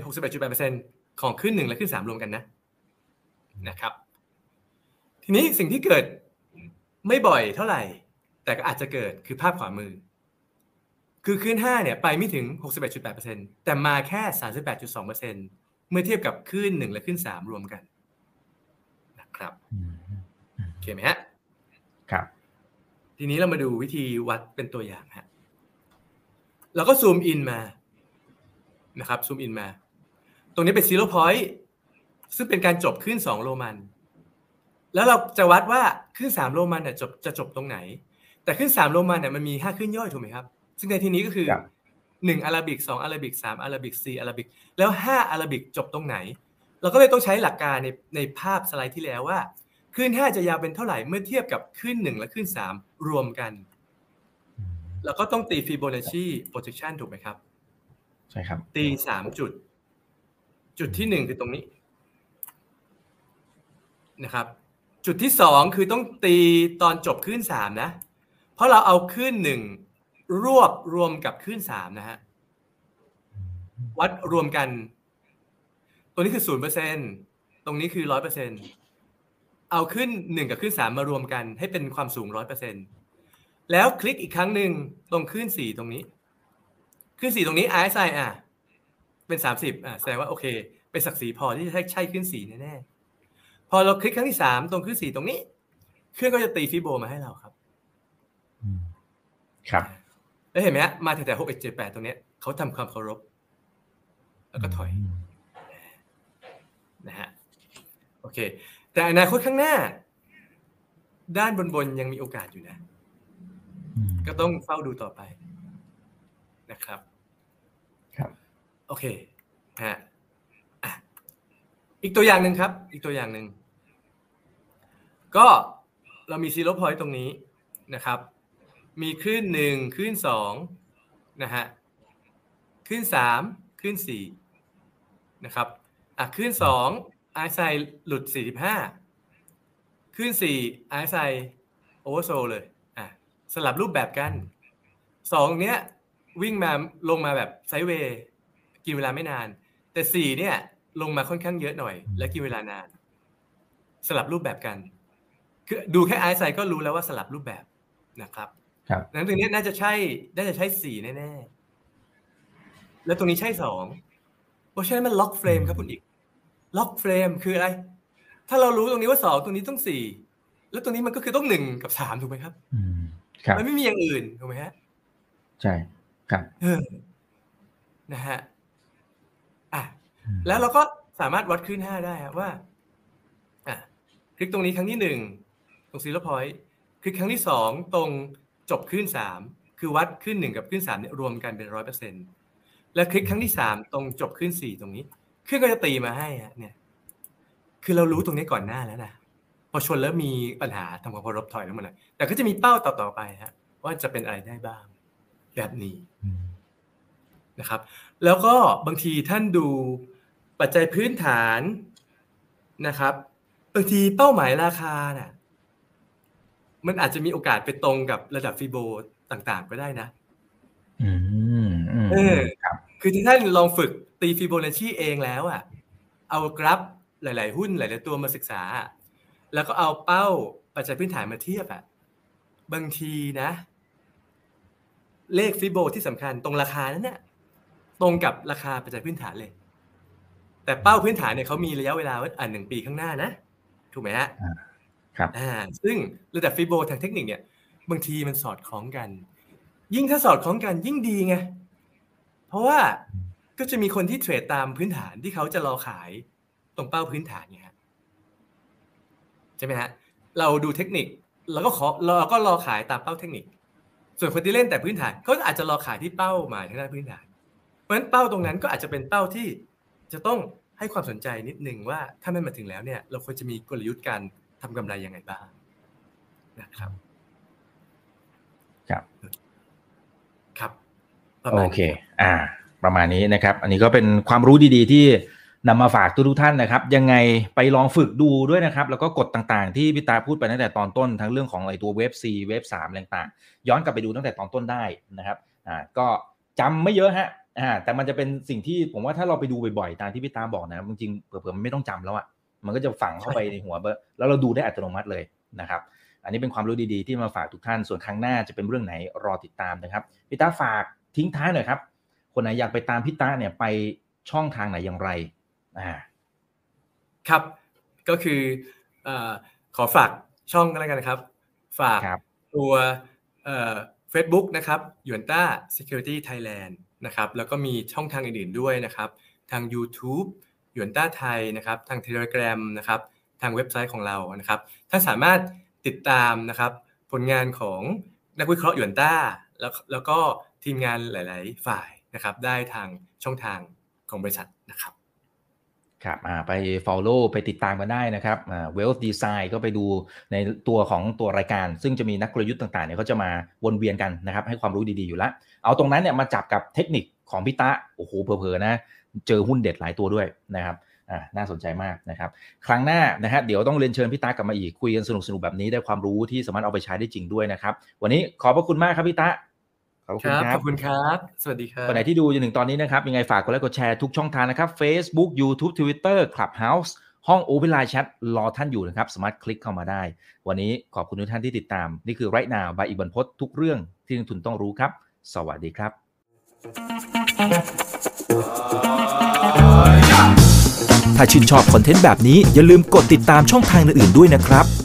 61.8%ของขึ้นหนึ่งและขึ้นสามรวมกันนะนะครับ ทีนี้สิ่งที่เกิด ไม่บ่อยเท่าไหร่ แต่ก็อาจจะเกิดคือภาพขวามือ คือคลื่นห้าเนี่ยไปไม่ถึง 61.8%แต่มาแค่ 38.2%เมื่อเทียบกับคลื่นหนึ่งและคลื่นสามรวมกันนะครับอืมโอเคไหมฮะครับ ทีนี้เรามาดูวิธีวัดเป็นตัวอย่างฮะเราก็ zoom in มานะครับ zoom in มา ตรงนี้เป็น zero point ซึ่งเป็นการจบคลื่นสองโรมัน แล้วเราจะวัดว่าคลื่นสามโรมันเนี่ยจบจะจบตรงไหน แต่คลื่นสามโรมันเนี่ยมันมีห้าคลื่นย่อยถูกไหมครับ ซึ่งในที่นี้ก็คือครับหนึ่ง Arabic สอง Arabic สาม Arabic สี่ Arabic แล้วห้า Arabic จบตรงไหน เราก็เลยต้องใช้หลักการในในภาพสไลด์ที่แล้วว่าคลื่นห้าจะยาวเป็นเท่าไหร่เมื่อเทียบกับคลื่นหนึ่งและคลื่นสามรวมกันเราก็ต้องตี Fibonacci projection ถูกไหมครับใช่ครับ ตีสามจุด จุดที่หนึ่งคือตรงนี้นะครับ จุดที่สองคือต้องตีตอนจบคลื่นสามนะ เพราะเราเอาคลื่นหนึ่งรวบรวมกับคลื่นสามนะฮะ วัดรวมกัน ตัวนี้คือศูนย์เปอร์เซ็นตรงนี้คือร้อยเปอร์เซ็นเอาขึ้นหนึ่งกับขึ้นสามมารวมกัน ให้เป็นความสูงร้อยเปอร์เซ็นแล้วคลิกอีกครั้งหนึ่งตรงขึ้นสี่ตรงนี้ ขึ้นสี่ตรงนี้ RSI อะ เป็นสามสิบอะแสดงว่าโอเค เป็นศักดิ์ศรีพอที่จะใช่ใช่ขึ้นสี่แน่ๆ พอเราคลิกครั้งที่สามตรงขึ้นสี่ตรงนี้ เครื่องก็จะตีฟิโบมาให้เราครับครับ แล้วเห็นไหมฮะมาแถวๆหกเอ็ดเจ็ดแปดตรงเนี้ยเขาทำความเคารพ แล้วก็ถอยนะฮะโอเค แต่อนาคตข้างหน้า ด้านบนๆยังมีโอกาสอยู่นะ ก็ต้องเฝ้าดูต่อไปนะครับ ครับ โอเคฮะอะ อีกตัวอย่างหนึ่งครับ อีกตัวอย่างหนึ่งก็เรามีซีโร่พอยต์ตรงนี้นะครับ มีคลื่นหนึ่งคลื่นสองนะฮะคลื่นสามคลื่นสี่นะครับอะคลื่นสองไอไซหลุดสี่สิบห้าคลื่นสี่ไอไซoversold เลยอะสลับรูปแบบกันสองเนี้ยวิ่งมาลงมาแบบ sideway กินเวลาไม่นาน แต่สี่เนี่ย ลงมาค่อนข้างเยอะหน่อย และกินเวลานาน สลับรูปแบบกัน คือดูแค่ RSI ก็รู้แล้วว่าสลับรูปแบบนะครับ ครับนั้นตรงนี้น่าจะใช่น่าจะใช่สี่แน่ๆแล้วตรงนี้ใช่สองเพราะฉะนั้นมัน lock frame ครับคุณอีก lock frame คืออะไร ถ้าเรารู้ตรงนี้ว่าสองตรงนี้ต้องสี่แล้วตรงนี้มันก็คือต้องหนึ่งกับสามถูกไหมครับอืมครับมันไม่มีอย่างอื่นถูกไหมฮะ ใช่ครับเออนะฮะอะ แล้วเราก็สามารถวัดคลื่นห้าได้ฮะว่าอะคลิกตรงนี้ครั้งที่หนึ่งตรงซีโร่พอยต์คลิกครั้งที่สองตรงจบคลื่นสามคือวัดคลื่นหนึ่งกับคลื่นสามเนี่ยรวมกันเป็นร้อยเปอร์เซ็นต์แล้วคลิกครั้งที่สามตรงจบคลื่นสี่ตรงนี้เครื่องก็จะตีมาให้ฮะเนี่ย คือเรารู้ตรงนี้ก่อนหน้าแล้วนะพอชนแล้วมีปัญหาทำความเคารพถอยแล้วหมดเลยแต่ก็จะมีเป้าต่อๆไปฮะว่าจะเป็นอะไรได้บ้าง แบบนี้นะครับ แล้วก็บางทีท่านดู ปัจจัยพื้นฐานนะครับบางทีเป้าหมายราคาน่ะมันอาจจะมีโอกาสไปตรงกับระดับฟีโบต่างๆ ก็ได้นะอืมอืมเออครับคือที่ท่านลองฝึกตีฟิโบนัชชีเองแล้วอะ เอากราฟหลาย ๆ หุ้นหลาย ๆ ตัวมาศึกษา แล้วก็เอาเป้าปัจจัยพื้นฐานมาเทียบอะบางทีนะ เลข Fibo ที่สำคัญตรงราคานั้นเนี่ยตรงกับราคาปัจจัยพื้นฐานเลย แต่เป้าพื้นฐานเนี่ยเขามีระยะเวลาไว้อ่าหนึ่งปีข้างหน้านะ ถูกไหมฮะครับอ่าซึ่งระดับฟิโบทางเทคนิคเนี่ย บางทีมันสอดคล้องกัน ยิ่งถ้าสอดคล้องกันยิ่งดีไง เพราะว่าก็จะมีคนที่เทรดตามพื้นฐานที่เขาจะรอขายตรงเป้าพื้นฐานเนี่ยฮะใช่ไหมฮะเราดูเทคนิคเราก็ขอเราก็รอขายตามเป้าเทคนิค ส่วนคนที่เล่นแต่พื้นฐานเขาอาจจะรอขายที่เป้าหมายทางด้านพื้นฐาน เพราะฉะนั้นเป้าตรงนั้นก็อาจจะเป็นเป้าที่ จะต้องให้ความสนใจนิดนึงว่าถ้ามันมาถึงแล้วเนี่ย เราควรจะมีกลยุทธ์การทำกำไรยังไงบ้างนะครับ ครับครับประมาณโอนี้เค อ่า ประมาณนี้นะครับ อันนี้ก็เป็นความรู้ดีๆ ที่นำมาฝากทุกๆท่านนะครับ ยังไงไปลองฝึกดูด้วยนะครับ แล้วก็กฎต่างๆ ที่พี่ตาพูดไปตั้งแต่ตอนต้นทั้งเรื่องของไอ้ตัวเว็บ C เว็บ3อะไรต่างๆ ย้อนกลับไปดูตั้งแต่ตอนต้นได้นะครับ อ่า ก็จำไม่เยอะฮะ อ่าแต่มันจะเป็นสิ่งที่ผมว่าถ้าเราไปดูบ่อยๆตามที่พี่ตาบอกนะจริงๆเผื่อๆมันไม่ต้องจำแล้วอะมันก็จะฝังเข้าไปในหัวเบอร์แล้วเราดูได้อัตโนมัติเลยนะครับ อันนี้เป็นความรู้ดีๆ ที่มาฝากทุกท่านส่วนครั้งหน้าจะเป็นเรื่องไหนรอติดตามนะครับพี่ตาฝากทิ้งท้ายหน่อยครับ คนไหนอยากไปตามพี่ตาเนี่ยไปช่องทางไหนอย่างไรอ่าครับก็คือเอ่อขอฝากช่องกันแล้วกันนะครับ ฝากครับตัวเฟซบุ๊กนะครับยวนต้า Security Thailand นะครับแล้วก็มีช่องทางอื่นๆด้วยนะครับ ทาง YouTube ยวนต้าไทยนะครับ ทาง Telegram นะครับ ทางเว็บไซต์ของเรานะครับ ถ้าสามารถติดตามนะครับ ผลงานของนักวิเคราะห์ยวนต้า แล้วแล้วก็ทีมงานหลาย ๆ ฝ่ายนะครับ ได้ทางช่องทางของบริษัทนะครับ ครับไป follow ไปติดตามกันได้นะครับ wealth design ก็ไปดูในตัวของตัวรายการ ซึ่งจะมีนักกลยุทธ์ต่างๆเนี่ยเขาจะมาวนเวียนกันนะครับ ให้ความรู้ดีๆอยู่แล้ว เอาตรงนั้นเนี่ยมาจับกับเทคนิคของพี่ตะโอ้โหเพอๆนะ เจอหุ้นเด็ดหลายตัวด้วยนะครับอ่าน่าสนใจมากนะครับ ครั้งหน้านะฮะเดี๋ยวต้องเรียนเชิญพี่ตากลับมาอีกคุยกันสนุกๆแบบนี้ได้ความรู้ที่สามารถเอาไปใช้ได้จริงด้วยนะครับ วันนี้ขอบพระคุณมากครับพี่ตะ ขอบคุณครับขอบคุณครับ สวัสดีครับคนไหนที่ดูจนถึงตอนนี้นะครับ ยังไงฝากกดไลค์กดแชร์ทุกช่องทางนะครับ Facebook YouTube Twitter Clubhouse ห้อง Open Line Chat รอท่านอยู่นะครับ สามารถคลิกเข้ามาได้ วันนี้ขอบคุณทุกท่านที่ติดตาม นี่คือไรนาบายอิบันพศทุกเรื่องที่นักทุนต้องรู้ครับ สวัสดีครับ ถ้าชื่นชอบคอนเทนต์แบบนี้อย่าลืมกดติดตามช่องทางอื่นๆด้วยนะครับไม่